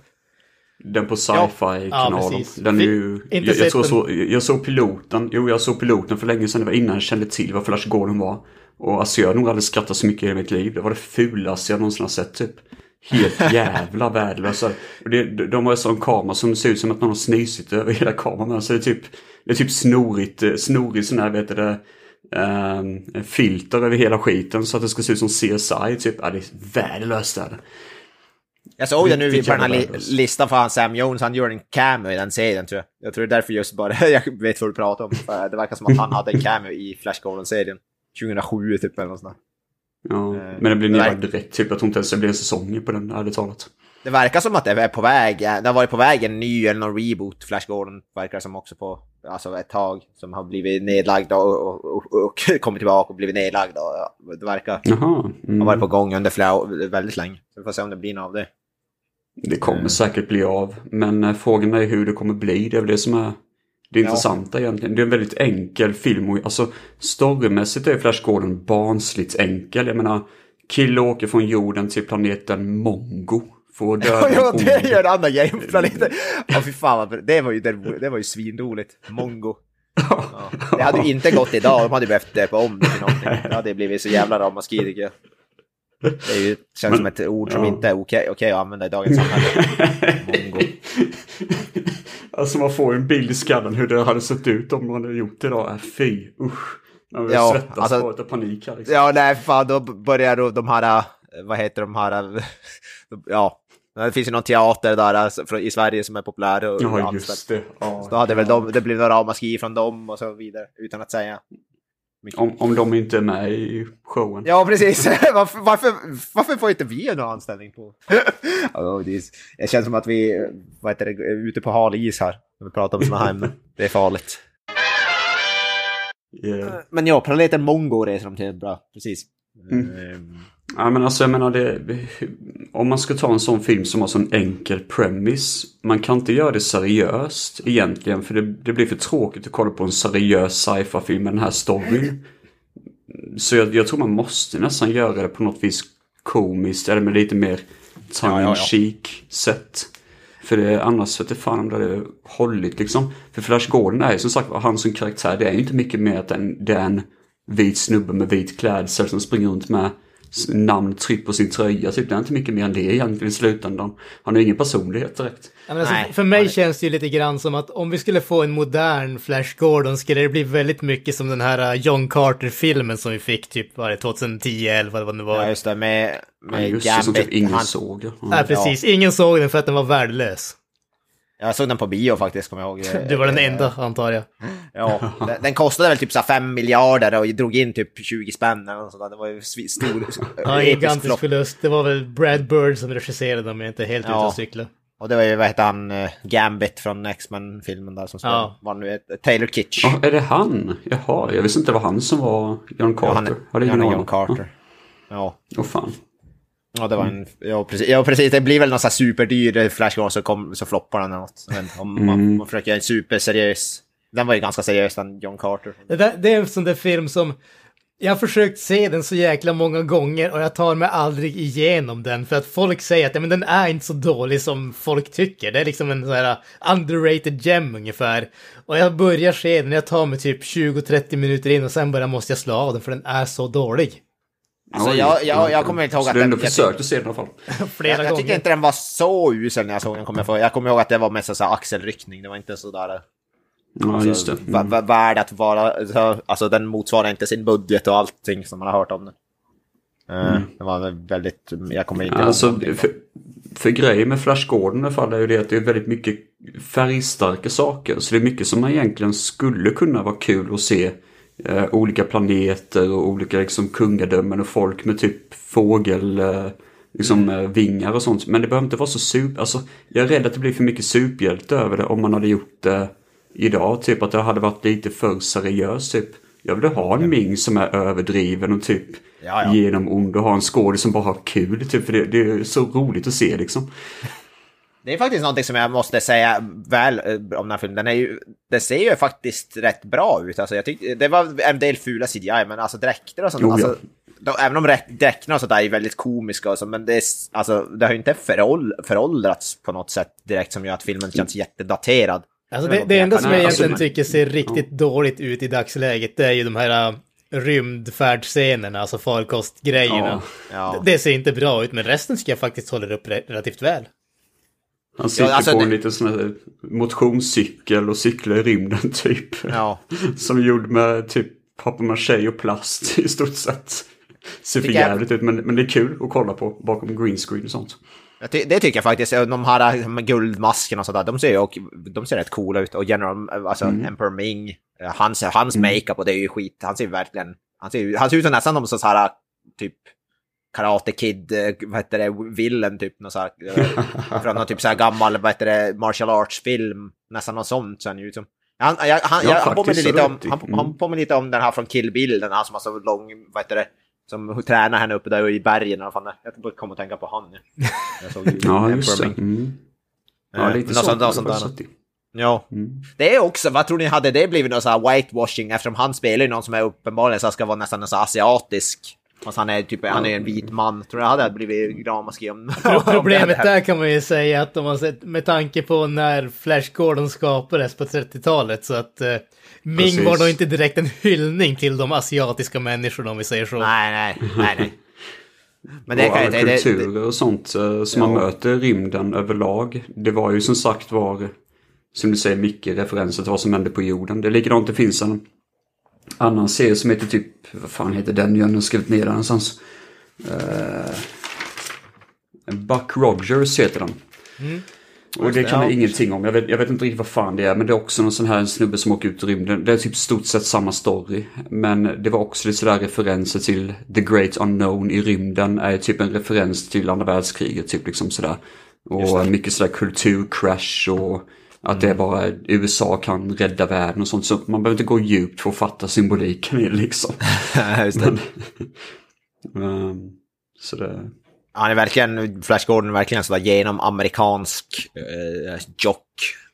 Den på Ja, sci-fi-kanalen. precis. den är ju, Inte jag, jag, den. så, jag såg piloten, jo jag såg piloten för länge sedan, det var innan jag kände till vad Flash Gordon var. Och alltså jag har nog aldrig skrattat så mycket i hela mitt liv. Det var det fulaste jag någonsin har sett typ. Helt <laughs> jävla värdelösa. De har en sån kamera som ser ut som att någon har snysit över hela kameran. Så det är typ, det är typ snorigt, eh, snorigt sån här, vet du det, ehm, filter över hela skiten så att det ska se ut som CSI typ. Ja, det är värdelöst är det. Jag såg det nu på den här li listan för han Sam Jones, han gör en cameo i den serien tror jag. Jag tror det är därför just bara, <laughs> jag vet vad du pratar om. Det verkar som att han hade en cameo i Flash Gordon-serien. 2007 typ eller något sånt där. Ja, Eh, men det blir verkar- direkt. Typ, jag tror inte ens det blir en säsong på den, ärligt talat. Det verkar som att det är på väg, det har varit på väg en ny eller någon reboot, Flash Gordon, verkar som också på, alltså ett tag, som har blivit nedlagd och, och, och, och <laughs> kommit tillbaka och blivit nedlagd. Och, ja, det verkar Jaha. Mm. ha varit på gång under flera, år- väldigt länge. Så vi får se om det blir något av det. Det kommer säkert bli av. Men eh, frågan är hur det kommer bli. Det är väl det som är det Ja. intressanta egentligen. Det är en väldigt enkel film. och- Alltså storymässigt är Flash Gordon barnsligt enkel. Jag menar, kille åker från jorden till planeten Mongo. Att döda <laughs> ja, det gör en annan grej på planeten. <laughs> Ja, fy fan vad, det var ju, det, var ju svinroligt. Mongo. Ja. <laughs> Det hade ju inte gått idag, de hade ju behövt döpa om det till någonting. Det hade blivit så jävla ramaskri tycker jag. Det är ju, känns som ett ord som ja. inte är okej okej att använda i dagens samhälle. Mongo. Alltså man får ju en bild i skallen hur det hade sett ut om man hade gjort det idag. Äh, fy, usch. Man Ja, svettas alltså- utav panik här liksom. Ja, nej fan, då börjar då de här, äh, vad heter de här, äh, ja. Det finns ju någon teater där alltså, i Sverige som är populär. Och, Ja, just det. Ja. Då hade väl de, det blivit några ramaskri från dem och så vidare, utan att säga. mycket. Om, om de inte är med i showen. Ja, precis. <laughs> varför, varför, varför får inte vi någon anställning på? <laughs> Ja, det, är, det känns som att vi vad heter det, är ute på hal is här. När vi pratar om sådana här ämnen. <laughs> Det är farligt. Yeah. Men ja, planeten Mongo reser de till. Bra, precis. Mm. Ehm, Ja men alltså jag menar det, om man ska ta en sån film som har sån enkel premise, man kan inte göra det seriöst egentligen för det, det blir för tråkigt att kolla på en seriös sci-fi film med den här storyn. Så jag, jag tror man måste nästan göra det på något vis komiskt eller med lite mer tongue Ja, ja, ja. sätt. För det, annars vet jag fan om det hade hållit liksom. För Flash Gordon är ju som sagt han som karaktär, det är ju inte mycket mer att det är en vit snubbe med vit klädsel som springer runt med namn tryckt på sin tröja. Typ. Det är inte mycket mer än det egentligen i slutändan. Han har ingen personlighet direkt. Ja, alltså, Nej. för mig känns det ju lite grann som att om vi skulle få en modern Flash Gordon skulle det bli väldigt mycket som den här uh, John Carter-filmen som vi fick typ var det 2010 eller vad det nu var. ja, just det. Med, Ja, med just det, som typ Gambit. ingen Han, såg. Ja. Nej, precis. Ingen såg den för att den var värdelös. Jag såg den på bio faktiskt, kommer jag ihåg. <laughs> Du var den Eh, enda, antar jag. <laughs> Ja, den, den kostade väl typ så här 5 miljarder och drog in typ 20 spänn eller något sånt. Det var ju stor, <laughs> Ja, episk gigantisk flopp. förlust. Det var väl Brad Bird som regisserade om jag inte är helt ute Ja. och cykla. Och det var ju, vad hette han, eh, Gambit från X-Men-filmen där som spelade. Ja. Var nu Taylor Kitsch. Ja, är det han? Jaha, jag visste inte det var han som var John Carter. Ja, han är, han är. John Carter. Ja. Åh fan. Ja, det var en... Ja, precis. Ja, precis. Det blir väl någon sån här superdyr Flash Gordon så, kom, så floppar den eller något. Men om man, man försöker göra en superseriös... Den var ju ganska seriös, den John Carter. Det, där, det är en sån där film som... Jag har försökt se den så jäkla många gånger och jag tar mig aldrig igenom den för att folk säger att men den är inte så dålig som folk tycker. Det är liksom en sån här underrated gem ungefär. Och jag börjar se den, jag tar mig typ 20-30 minuter in och sen bara måste jag slå av den för den är så dålig. Alltså, Oj, jag- jag- jag kommer inte ihåg Så att du den- ändå jag försökt att se den i alla fall? <laughs> Flera Jag, jag tycker inte den var så usel när jag såg den. Kommer jag, få. jag kommer ihåg att det var mest så här axelryckning. Det var inte så där... Ja, just det. Alltså, va- värd att vara... så- Alltså den motsvarar inte sin budget och allting som man har hört om den. Eh, Det var väl väldigt... Jag kommer inte ihåg Alltså, någonting. för, för grejen med Flash Gordon i alla fall är ju det att det är väldigt mycket färgstarka saker. Så det är mycket som man egentligen skulle kunna vara kul att se. Eh, olika planeter och olika liksom, kungadömen och folk med typ fågel... Eh, liksom eh, vingar och sånt. Men det behöver inte vara så super... Alltså, jag är rädd att det blir för mycket superhjälte över det om man hade gjort det idag. Typ att det hade varit lite för seriöst typ. Jag vill ha en Ming som är överdriven och typ Ja, ja. genom ond och ha en skådis som bara har kul. Typ, för det, det är så roligt att se liksom. Det är faktiskt någonting som jag måste säga väl eh, om den här filmen. Den, är ju, den ser ju faktiskt rätt bra ut. Alltså, jag tyck, det var en del fula CGI, men alltså dräkter och sånt. Jo, ja. alltså, de, även om dräkterna och sånt där är väldigt komiska och så, men det, är, alltså, det har ju inte föråld, föråldrats på något sätt direkt som gör att filmen känns jättedaterad. Alltså det, det enda som jag alltså, egentligen tycker ser riktigt dåligt ut i dagsläget det är ju de här uh, rymdfärdscenerna, alltså farkostgrejerna. Ja. Det, det ser inte bra ut, men resten ska jag faktiskt hålla upp re- relativt väl. Han sitter alltså, på det- en liten sån här motionscykel och cyklar i rymden <laughs> typ. Ja. Som är gjord med typ papier-maché och plast i stort sett. Ser för jag- jävligt ut men, men det är kul att kolla på bakom green screen och sånt. Det tycker jag faktiskt. De här guldmaskerna och sådär, de ser ju de ser rätt coola ut. Och General, alltså Emperor Ming, eh, hans, hans makeup och det är ju skit. Han ser verkligen, han ser, han ser ut som nästan som så här typ Karate Kid, eh, vad heter det, villain typ. Någon så här, eh, från någon typ så här gammal, vad heter det, martial arts-film. Nästan något sånt ser han ut som. Han, jag, han, Ja, jag, han påminner lite om, han, Mm. han påminner lite om den här från Kill Bill, den här som har så lång, vad heter det, som tränar henne uppe där i bergen. vad fan. Jag kommer att tänka på han nu. Jag såg ju <laughs> Ja, just det. Mm. Ja, Eh, lite något så. sånt- något sånt i. Ja. Mm. Det är också, vad tror ni, hade det blivit någon sån här whitewashing eftersom han spelar ju någon som är uppenbarligen så ska vara nästan en sån asiatisk. Fast han är typ, han är en vit man. Tror jag hade blivit ramaskri om... <laughs> om Problemet där kan man ju säga att de har sett med tanke på när Flash Gordon skapades på 30-talet så att eh, Ming Precis. var nog inte direkt en hyllning till de asiatiska människorna om vi säger så. Nej, nej, nej, nej. Men det och alla inte... Det, det, kulturer och sånt eh, som man Ja. möter i rymden överlag. Det var ju som sagt var, som du säger, mycket referenser till vad som hände på jorden. Det är likadant, det finns en annan serie som heter typ, vad fan heter den? Jag har skrivit ner den någonstans. Uh, Buck Rogers heter den. Och det kan jag ja. ingenting om. Jag vet, jag vet inte riktigt vad fan det är. Men det är också någon sån här snubbe som åker ut i rymden. Det är typ stort sett samma story. Men det var också lite sådär referenser till The Great Unknown i rymden. Är typ en referens till andra världskriget. Typ liksom sådär. Och mycket sådär kulturcrash och att det är bara USA kan rädda världen och sånt. Så man behöver inte gå djupt för att fatta symboliken i liksom. <laughs> just det. <laughs> Ehm, så det... Han är verkligen, Flash Gordon är verkligen sådär genom amerikansk uh, jock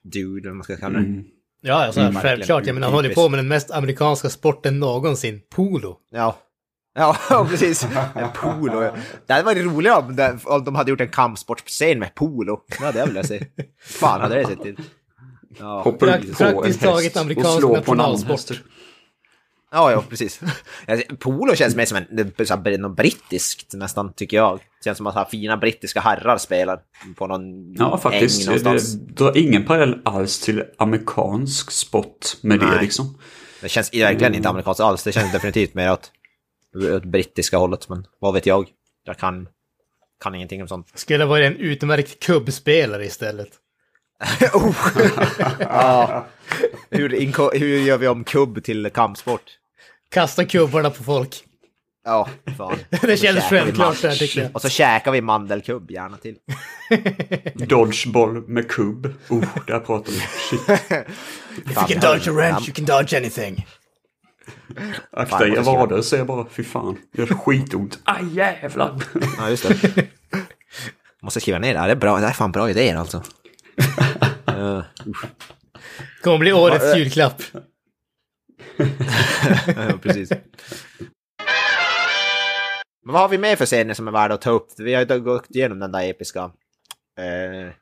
dude, eller vad man ska kalla det. Ja, alltså, Mm, självklart. Jag menar, han håller på med den mest amerikanska sporten någonsin, polo. Ja. Ja, <laughs> ja, precis. Polo. Det hade varit roligt om, de hade gjort en kampsportscen med polo. Det hade jag velat se. Fan hade det sett ut. Ja, Hoppa Prakt- på en praktiskt häst taget och amerikansk slå på en annan nationalsport. häst. ja, ja precis. Ja, Polo känns mer som en, så här, något brittiskt nästan, tycker jag. Känns som att ha fina brittiska herrar spelar på någon Ja, faktiskt. äng Det någonstans. drar ingen parallell alls till amerikansk sport med det Nej. liksom. Det känns verkligen inte amerikanskt alls. Det känns definitivt mer åt, åt brittiska hållet. Men vad vet jag? Jag kan, kan ingenting om sånt. Skulle vara en utmärkt kubbspelare istället. Oh. <laughs> ja. hur, hur gör vi om kubb till kampsport? Kasta kubbarna på folk. Ja, fan. <laughs> Det vi självklart där tycker jag. Och så käkar vi mandelkubb gärna till. <laughs> Dodgeball med kubb. Oh, där pratar vi. Shit. If you can dodge a wrench, you can dodge anything. Akta Fan, er vader säger jag bara. Fy fan. Det gör skitont. Aj jävlar. Ja, just det. Måste skriva ner det här. Det är, bra. det är fan bra idéer alltså. Eh, Kommer bli årets julklapp. <laughs> ja, precis. Men vad har vi mer för scener som är värda att ta upp? Vi har ju gått igenom den där episka... Eh,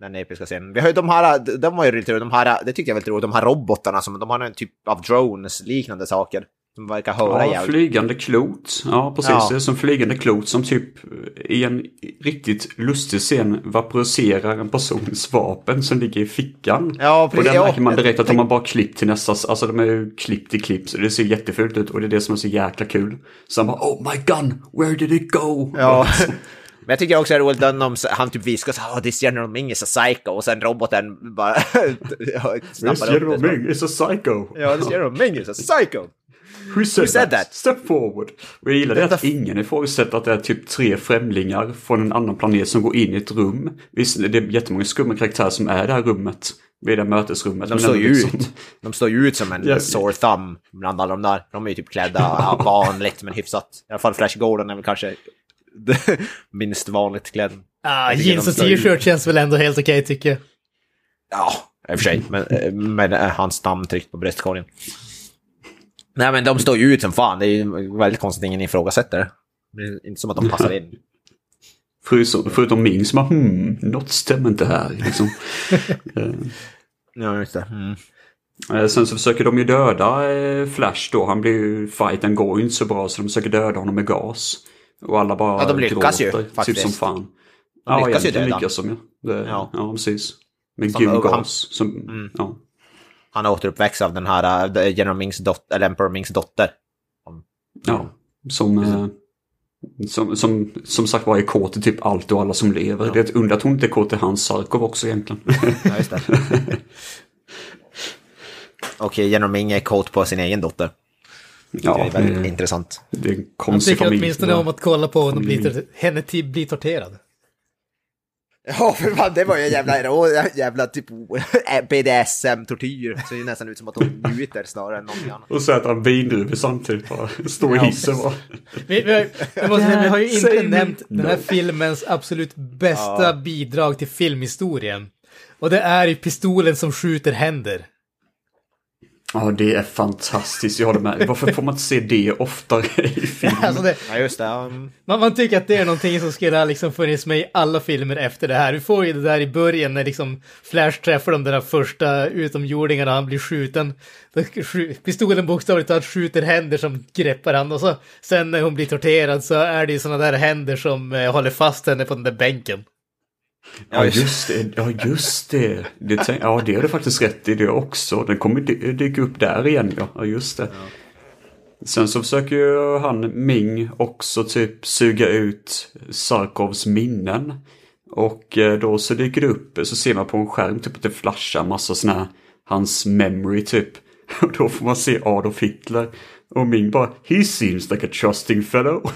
den episka scenen. Vi har ju de här, de var ju lite de här, det tyckte jag var lite roligt, de här robotarna som, de har en typ av drones, liknande saker. Som verkar höra Ja, jävligt. flygande klot. Ja, precis. Ja. Det är som flygande klot som typ i en riktigt lustig scen vaporiserar en persons vapen som ligger i fickan. Ja, Och precis. där Ja, märker man direkt att de har bara klippt till nästa, alltså de är ju klippt i klipp så det ser jättefult ut och det är det som är så jäkla kul. Så han bara oh my gun, where did it go? Ja. <laughs> Men jag tycker också det är roligt när de, han typ viskar så här, oh, this General Ming is a psycho, och sen roboten bara <laughs> This snappar upp General det. Ming is a psycho. Ja, this General Ming is a psycho! Who said, said that? that? Step forward. Och jag gillar det att ingen ifrågasätter att det är typ tre främlingar från en annan planet som går in i ett rum. Visst, det är jättemånga skumma karaktärer som är i det här rummet. Vid det här mötesrummet. De men står ju liksom- ut. De står ju ut som en Ja. sore thumb bland alla de där. De är ju typ klädda <laughs> vanligt, men hyfsat. I alla fall Flash Gordon är väl kanske <laughs> minst vanligt klädd. Ah, jeans och t-shirt känns väl ändå helt okej tycker jag. Ja, i och för sig. Men, eh, med eh, hans namn tryckt på bröstkorgen. Nej, men de står ju ut som fan. Det är ju väldigt konstigt att ingen ifrågasätter det. Det är inte som att de passar in. <laughs> Förutom, förutom min som bara hmm, något stämmer inte här. Liksom. <laughs> Eh, Ja, just det. Mm. Eh, Sen så försöker de ju döda eh, Flash då. Han blir ju, fighten går ju inte så bra så de försöker döda honom med gas. Och alla bara Ja, de lyckas ju, gråter, typ faktiskt. som fan. De ja, lyckas ju egentligen döda. lyckas de ju. Det, Ja. ja. precis. Med Som- gul och han- gas. Som, ja. Han återuppväxt av den här uh, General Mings dotter, eller Emperor Mings dotter. ja. Som eh, Som, som, som sagt var är kåt till typ allt och alla som lever. Det är ett under att hon inte är kåt till Hans Sarkov också egentligen. Ja, just det. <laughs> Och Genom är kåt på sin egen dotter. ja, det är väldigt det, intressant. det är en Han konstig tycker familj. åtminstone om att kolla på henne bli, henne bli torterad. <laughs> Ja, för fan, det var ju en jävla, jävla typ <laughs> BDSM-tortyr. Ser ju nästan ut som att hon njuter snarare än någonting annat. Och så äter han vindruvor samtidigt. Bara står i hissen bara. <laughs> Vi, vi, har, jag måste säga, vi har ju inte nämnt den här filmens absolut bästa bidrag till filmhistorien. Och det är ju pistolen som skjuter händer. Ja, det är fantastiskt. Jag håller med. Varför får man inte se det oftare i film? <laughs> Alltså det, Ja, just det. Um, man, man tycker att det är någonting som skulle ha liksom funnits med i alla filmer efter det här. Vi får ju det där i början när liksom Flash träffar de där första utomjordingarna och han blir skjuten. Pistolen bokstavligt talat skjuter händer som greppar han och så sen när hon blir torterad så är det ju sådana där händer som eh, håller fast henne på den där bänken. Ja, just det. Ja, just det. det tänk, ja, det är det faktiskt rätt i det också. Den kommer dy- dyka upp där igen, ja. Ja, just det. Sen så försöker ju han, Ming, också typ suga ut Sarkovs minnen. Och eh, då så dyker det upp, så ser man på en skärm typ att det flashar massa sådana här, hans memory typ. <laughs> Och då får man se Adolf Hitler. Och Ming bara, he seems like a trusting fellow. <laughs>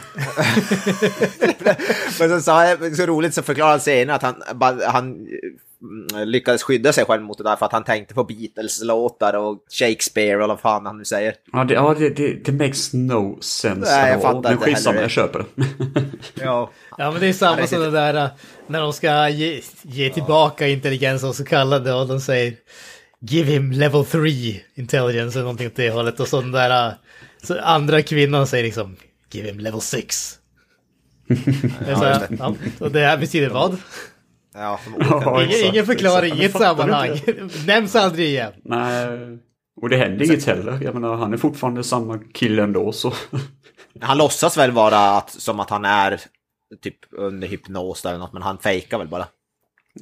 Men så sa jag, så roligt så förklarade han senare att han, han mm, lyckades skydda sig själv mot det där för att han tänkte på Beatles-låtar och Shakespeare och vad fan han nu säger. Ja, det, ja, det, det, det makes no sense Nej, jag at all. fattar Men inte skitsamma, heller. jag köper det. <laughs> Ja. Ja men det är samma som det där äh, när de ska ge, ge tillbaka intelligens och så kallade och de säger Give him level 3 intelligence eller någonting åt det hållet och så den där äh, så andra kvinnan säger liksom Give him level 6. <laughs> Det är så här, ja, och det här betyder vad? Ja. Ja, Ingen, exakt, ingen förklaring exakt. i ett Jag fattar sammanhang. <laughs> Nämns aldrig igen. Nej, och det händer inget heller. Jag menar, han är fortfarande samma kille ändå så. <laughs> Han låtsas väl vara att, som att han är typ under hypnos eller något, men han fejkar väl bara.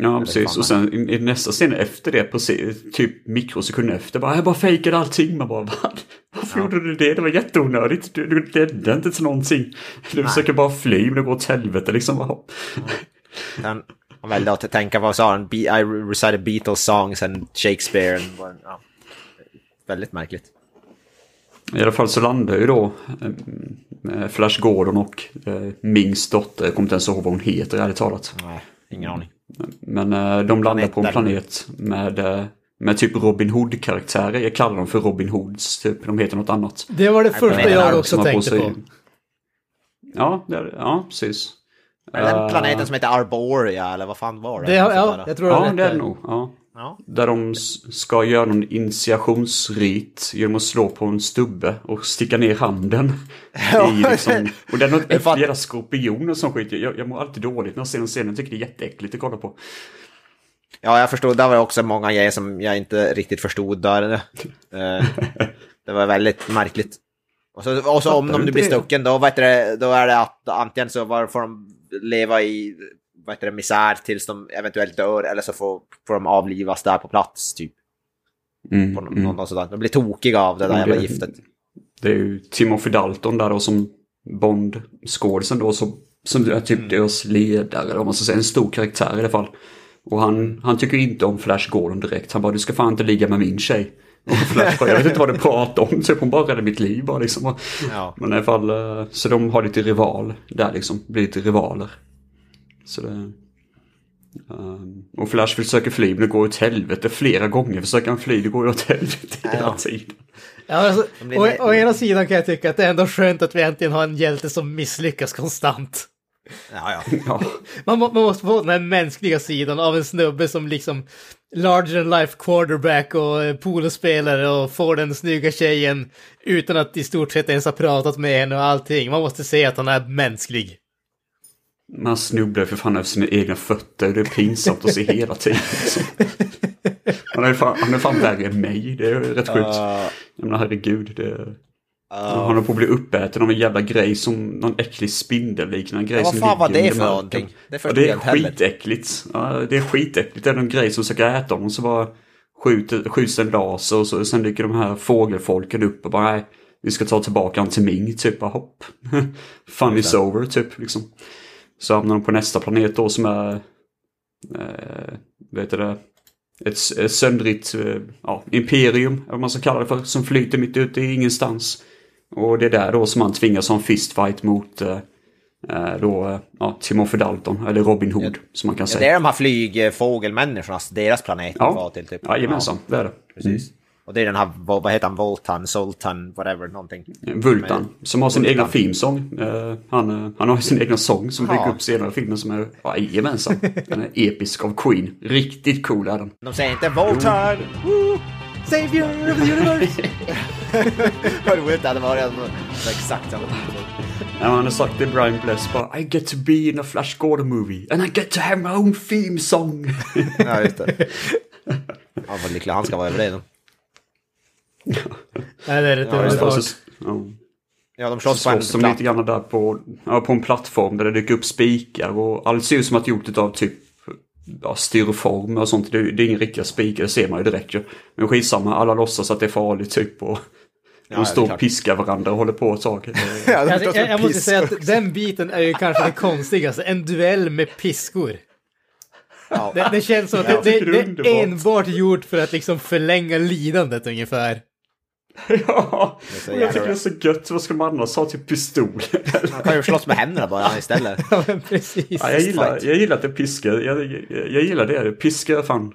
Ja, precis. Och sen i, nästa scen efter det, precis, typ mikrosekunder efter, bara jag bara fejkade allting. Man bara, <laughs> vad? Varför gjorde du det? Det var jätteonödigt. Du, du ledde inte till någonting. Du försöker bara fly, men det går åt helvete liksom. Bara. Han, han väljer att tänka, vad sa han? I recited Beatles songs and Shakespeare. And, ja. Väldigt märkligt. I alla fall så landar ju då eh, Flash Gordon och eh, Mings dotter, jag kommer inte ens ihåg vad hon heter ärligt talat. Nej, ingen aning. Men eh, de landar på en planet med, eh, med typ Robin Hood-karaktärer. Jag kallar dem för Robin Hoods, typ. De heter något annat. Det var det första jag också tänkte sig- på. Ja, det ja precis. Är det den Eh, planeten som heter Arborea eller vad fan var det? Det, sånt ja, jag tror Ja, det det är det nog. Ja. Ja. Där de ska göra någon initiationsrit genom att slå på en stubbe och sticka ner handen. I <laughs> liksom, och det är något Jag fattar. jävla skorpion och sån skit. Jag, jag mår alltid dåligt när jag ser den scenen. Jag tycker det är jätteäckligt att kolla på. Ja, jag förstod. Där var det också många grejer som jag inte riktigt förstod där. Eh, <laughs> det var väldigt märkligt. Och så, och så om de blir det? stucken, då, vet du, då är det att antingen så var- får de leva i vad heter det, misär tills de eventuellt dör, eller så får, får de avlivas där på plats, typ. Mm, På någon, mm. någon sådär. De blir tokiga av det där jävla giftet. Det är ju Timothy Dalton där då som Bond-skådisen då som, som är typ deras ledare, om man ska säga en stor karaktär i alla fall. Och han, han tycker inte om Flash Gordon direkt. Han bara du ska fan inte ligga med min tjej. Och Flash bara jag vet inte vad du pratar om, typ hon bara räddade mitt liv bara liksom. Ja. Men i alla fall, eh, så de har lite rival där liksom, blir lite rivaler. Så det... ehm, och Flash försöker fly men det går åt helvete flera gånger. Försöker han fly, det går åt helvete hela Ja. tiden. Ja, alltså, å, å ena sidan kan jag tycka att det är ändå skönt att vi äntligen har en hjälte som misslyckas konstant. Ja, ja. <laughs> Ja. Man, må- man måste få den här mänskliga sidan av en snubbe som liksom larger than life quarterback och eh, polospelare och får den snygga tjejen utan att i stort sett ens ha pratat med henne och allting. Man måste se att han är mänsklig. Man snubblar för fan över sina egna fötter. Det är pinsamt att se hela tiden. liksom. Han är fan, han är fan värre än mig. Det är rätt sjukt. Jag menar herregud. Det, han håller på att bli uppäten av en jävla grej som någon äcklig spindelliknande grej Ja, vad som fan var det för någonting? Det förstod ja, det är skitäckligt. Ja, det är skitäckligt. Det är någon grej som försöker äta honom så bara skjuter, skjuts en laser och så, sen dyker de här fågelfolken upp och bara nej, vi ska ta tillbaka han till Ming, typ, hopp. <laughs> Fun is over, typ, liksom. Så hamnar de på nästa planet då som är, eh, vet du det, ett, ett söndrigt eh, ja, imperium, eller vad man ska kalla det för, som flyter mitt ute i ingenstans. Och det är där då som man tvingas ha en fistfight mot eh, eh, då, eh, ja, Timothy Dalton, eller Robin Hood, som man kan Ja, säga. det är de här flygfågelmänniskorna, deras planet Ja. var till typ. Ja, jajamensan, det är det. Precis. Och det är den här, vad vad heter han, Voltan, Zoltan, whatever, någonting. Vultan, som har sin Vultan. egna filmsång. Eh, han, eh, han har sin egna sång som Ja. dyker upp senare i filmen som är, ja, jajamensan. Den är episk av Queen. Riktigt cool är den. De säger inte Voltan! Woo! Savior of the universe! <laughs> Vad roligt det hade varit om det exakt samma. Ja, han har sagt det Brian Bless bara I get to be in a Flash Gordon movie and I get to have my own theme song. Ja, just det. Ja, vad lycklig han ska vara över det då. Nej, det är rätt Ja, underbart. ja. Ja, de slåss på en slåss de lite grann där på, ja, på en plattform där det dyker upp spikar och allt ser ut som att gjort av typ ja, styroform och sånt. Det, det är inga riktiga spikar, det ser man ju direkt ju. Men skitsamma, alla låtsas att det är farligt typ och Ja, de står och piskar varandra och håller på ett tag. <laughs> Ja, de Jag, jag, måste säga att den biten är ju kanske det konstigaste. En duell med piskor. Ja. Det, det känns som att Ja, det, det är det, är enbart gjort för att liksom förlänga lidandet ungefär. <laughs> ja, så och jag tycker det är så gött. Vad ska man annars ha? Typ pistol? <laughs> Han kan ju slåss med händerna bara istället. <laughs> Ja, men precis. ja, jag, gillar, jag gillar att det piskar. Jag, jag, jag gillar det. Piska är fan...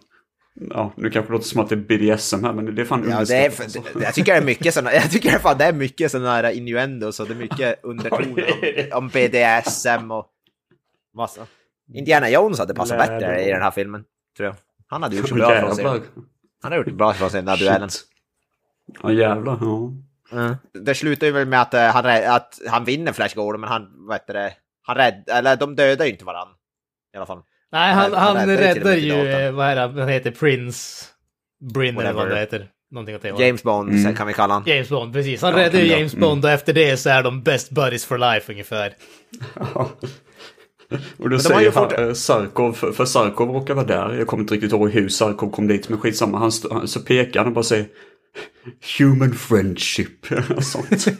Ja, nu kanske det låter som att det är BDSM här, men det är fan Ja, det är, underskattat. alltså. det, jag tycker det är mycket såna, jag tycker fan det är mycket sådana här innuendos och det är mycket undertoner om, om BDSM och massa. Indiana Jones hade passat bättre i den här filmen, tror jag. Han hade gjort så bra från sig. Han har gjort bra från sig i den här duellen. Ja, jävlar. Ja. Mm. Det slutar ju väl med att, eh, han, att han vinner Flash Gordon, men han, vad heter det, han rädd, eller de dödar ju inte varandra. I alla fall. Nej, han, Han- han han räddar räddar ju, eh, vad är det, han heter Prince Bryn eller vad det heter. Någonting åt det. James Bond Mm. kan vi kalla han. James Bond, precis. Han Ja, räddar ju ja, James mm. Bond och efter det så är de best buddies for life ungefär. <laughs> Och då säger ju han, fått- eh, Sarkov, för, Sarkov råkar vara där. Jag kommer inte riktigt ihåg hur Sarkov kom dit, men skitsamma. Han, så pekar han och bara säger Human friendship. <laughs> sånt. <laughs>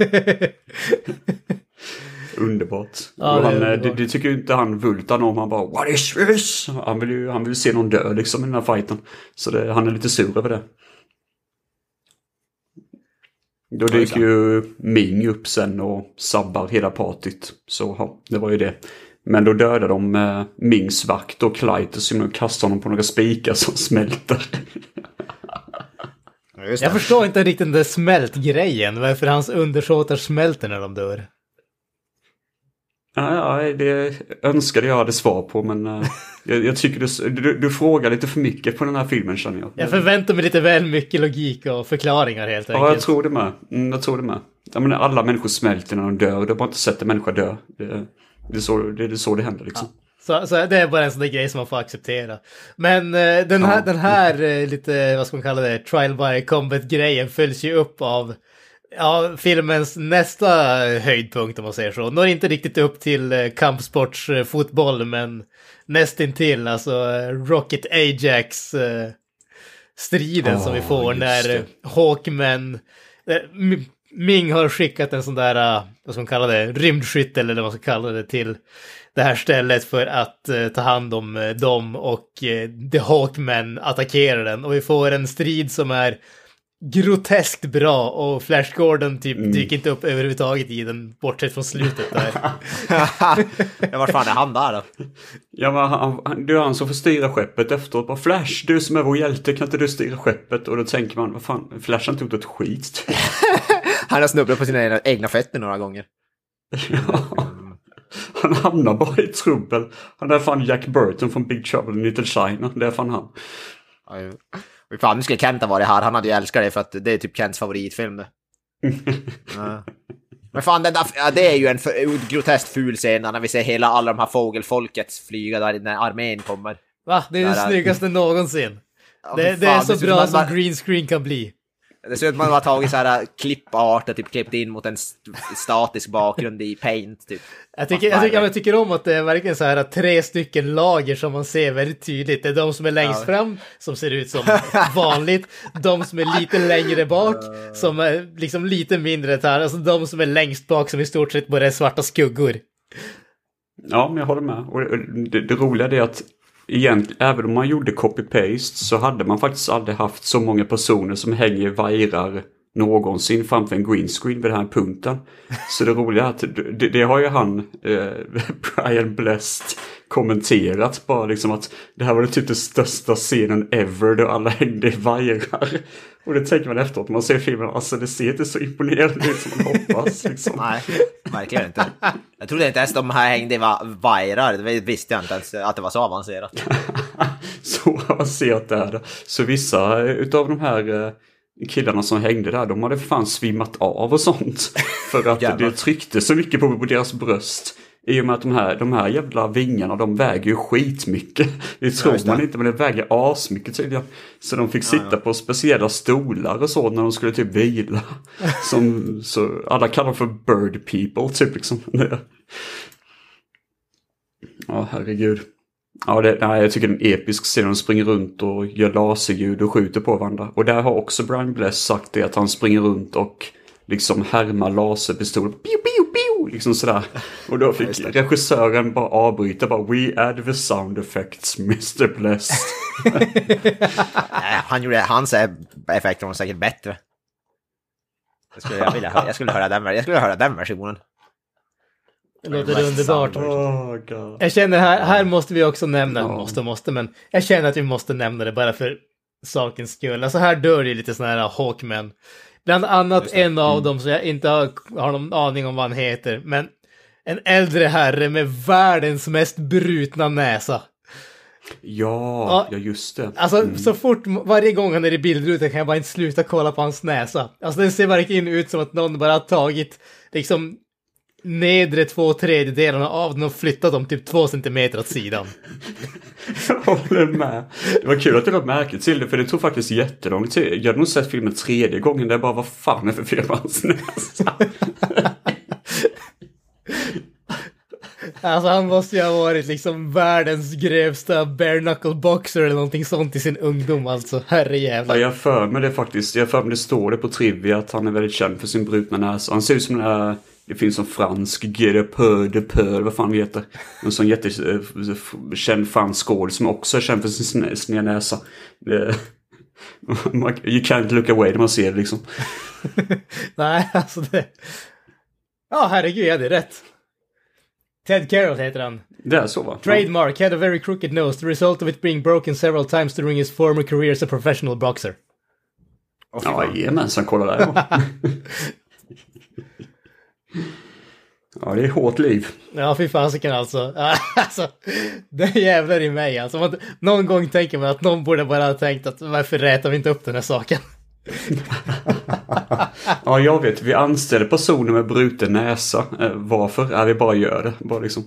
Underbart. Ja, det han, eh, det, det tycker ju inte han Vultan om. Han bara What is this? Han vill ju han vill se någon dö liksom i den här fighten. Så det, han är lite sur över det. Då dyker ju Ming upp sen och sabbar hela partyt. Så ja, det var ju det. Men då dödar de eh, Mings vakt och Clytus genom att kasta honom på några spikar som <laughs> smälter. Ja, Jag förstår inte riktigt den där smältgrejen, varför hans undersåtar smälter när de dör. Ja, ja, det önskade jag hade svar på men eh, <laughs> jag, jag tycker du, du, du frågar lite för mycket på den här filmen känner jag. Jag förväntar mig lite väl mycket logik och förklaringar helt Ja, jag enkelt. tror det med. Mm, jag tror det med. Jag menar, alla människor smälter när de dör. Du har bara inte sett en människa dö. Det, det, är, så, det, det är så det händer liksom. Så, så det är bara en sån där grej som man får acceptera. Men eh, den här, Ja. den här eh, lite, vad ska man kalla det, trial by combat-grejen följs ju upp av ja, filmens nästa höjdpunkt om man säger så. Når inte riktigt upp till eh, kampsportsfotboll men nästintill, alltså eh, Rocket Ajax eh, striden som vi får när eh, Hawkman, eh, Ming har skickat en sån där, eh, vad ska man kalla det, rymdskytt eller vad man ska kalla det till det här stället för att eh, ta hand om eh, dem och eh, The Hawkman attackerar den och vi får en strid som är groteskt bra och Flash Gordon typ Mm. dyker inte upp överhuvudtaget i den bortsett från slutet där. <laughs> ja, vart fan är han där då? Ja, men han, han, det är han som får styra skeppet efteråt. Bara, Flash, du som är vår hjälte, kan inte du styra skeppet? Och då tänker man, vad fan, Flash har inte gjort ett skit. <laughs> Han har snubblat på sina egna, fötter några gånger. Han hamnar bara i trubbel. Han är fan Jack Burton från Big Trouble in Little China. Det är fan han. Ja, Fan, nu skulle Kent ha varit här. Han hade ju älskat det för att det är typ Kents favoritfilm det. <laughs> Ja. Men fan, den där, ja, det är ju en groteskt ful scen när vi ser hela alla de här fågelfolket flyga där när armén kommer. Va? Det är det snyggaste någonsin. Ja, Det, fy det är fan, så ut bra man som bara- green screen kan bli. Det ser ut som att man har tagit så här klippart och typ klippt in mot en st statisk bakgrund i paint. Typ. Jag tycker, jag, tycker, jag tycker om att det är verkligen så här tre stycken lager som man ser väldigt tydligt. Det är de som är längst Ja. fram som ser ut som vanligt. De som är lite längre bak som är liksom lite mindre där. Alltså de som är längst bak som i stort sett bara är svarta skuggor. Ja, men jag håller med. Och det, det roliga är att egentligen, även om man gjorde copy-paste så hade man faktiskt aldrig haft så många personer som hänger vajrar någonsin framför en green screen vid den här punkten. Så det roliga är att det, det har ju han, eh, <laughs> Brian Blessed, kommenterat bara liksom att det här var det typ den största scenen ever då alla hängde i vajrar. Och det tänker man efteråt när man ser filmen, alltså det ser inte så imponerande ut som man hoppas. Liksom. Nej, verkligen inte. Jag trodde inte ens de här hängde i va vajrar. Det visste jag inte ens att det var så avancerat. <laughs> så avancerat är det. Så vissa utav de här eh, killarna som hängde där, de hade för fan svimmat av och sånt. För att <laughs> det tryckte så mycket på deras bröst. I och med att de här, de här jävla vingarna, de väger ju skitmycket. <laughs> Det tror det. man inte, men det väger asmycket tydligen. Så de fick sitta på speciella stolar och så när de skulle typ vila. <laughs> Som, så alla kallar dem för bird people, typ liksom. <laughs> Ja, herregud. Ja, det, nej, jag tycker det är en episk scen. De springer runt och gör laserljud och skjuter på varandra. Och där har också Brian Bless sagt det att han springer runt och liksom härmar laserpistoler. Pew, pew, pew, liksom sådär. Och då fick regissören bara avbryta. Bara, We add the sound effects, Mr. Blessed. Nej, han gjorde, hans eh, effekter var säkert bättre. Jag skulle, jag, vilja, höra- jag, skulle höra den, jag skulle höra den versionen. Det låter underbart. Oh. Jag känner här, här måste vi också nämna, Ja. måste måste, men jag känner att vi måste nämna det bara för sakens skull. Alltså här dör det ju lite sådana här Hawkmen. Bland annat en av dem som jag inte har, har någon aning om vad han heter, men en äldre herre med världens mest brutna näsa. Ja, ja, just det. Alltså så fort, varje gång han är i bildrutan kan jag bara inte sluta kolla på hans näsa. Alltså den ser verkligen ut som att någon bara har tagit liksom nedre två tredjedelarna av den och flyttat dem typ två centimeter åt sidan. <laughs> Jag håller med. Det var kul att du lade märke till det, för det tog faktiskt jättelång tid. Jag hade nog sett filmen tredje gången, där jag bara, vad fan är det för fel på hans näsa? Alltså han måste ju ha varit liksom världens grövsta bare knuckle boxer eller någonting sånt i sin ungdom alltså. Herre Ja, jag för mig det faktiskt. Jag för mig det står det på Trivia att han är väldigt känd för sin brutna näsa. Han ser ut som den där, det finns en fransk Gere Peu de Peu, vad fan det heter. En sån jättekänd fransk skådis som också är känd för sin sned- sneda näsa. <laughs> Man- you can't look away när man ser det liksom. <laughs> Nej, alltså det... Ja, herregud, jag hade rätt. Ted Carroll heter han. Det är så va? Trademark had a very crooked nose, the result of it being broken several times during his former career as a professional boxer. Ja, jajamensan, kolla där <laughs> ja. Det är hårt liv. Ja, fy fasiken alltså. <laughs> alltså. Det jävlar i mig alltså. Man, någon gång tänker man att någon borde bara ha tänkt att varför rätar vi inte upp den här saken? <laughs> Ja, jag vet. Vi anställer personer med bruten näsa. Eh, varför? Ja, vi bara gör det. Bara liksom.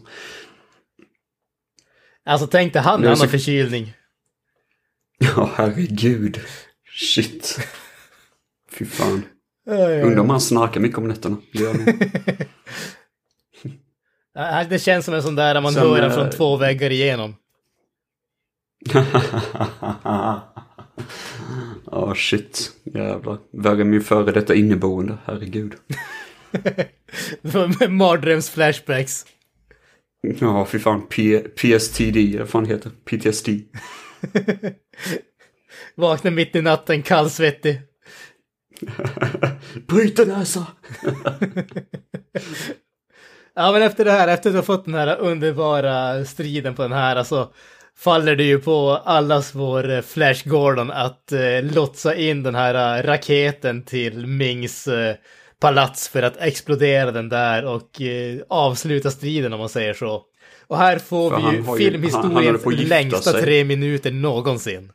Alltså tänk dig han han har så- förkylning. <laughs> Ja, herregud. Shit. Fy fan. Undrar om han snarkar mycket om nätterna. Det gör Det känns som en sån där man Sen, hör den eh, från två väggar igenom. <laughs> Ja, shit. Jävlar. Värre min före detta inneboende. Herregud. <laughs> Mardröms-flashbacks. Ja, fy fan. P- PSTD, vad fan heter. PTSD. <laughs> Vaknar mitt i natten kallsvettig. Bryta näsa! Ja men efter det här, efter att du har fått den här underbara striden på den här, alltså faller det ju på allas vår eh, Flash Gordon att eh, lotsa in den här eh, raketen till Mings eh, palats för att explodera den där och eh, avsluta striden om man säger så. Och här får För vi ju har ju- han- han filmhistoriens längsta sig. tre minuter någonsin.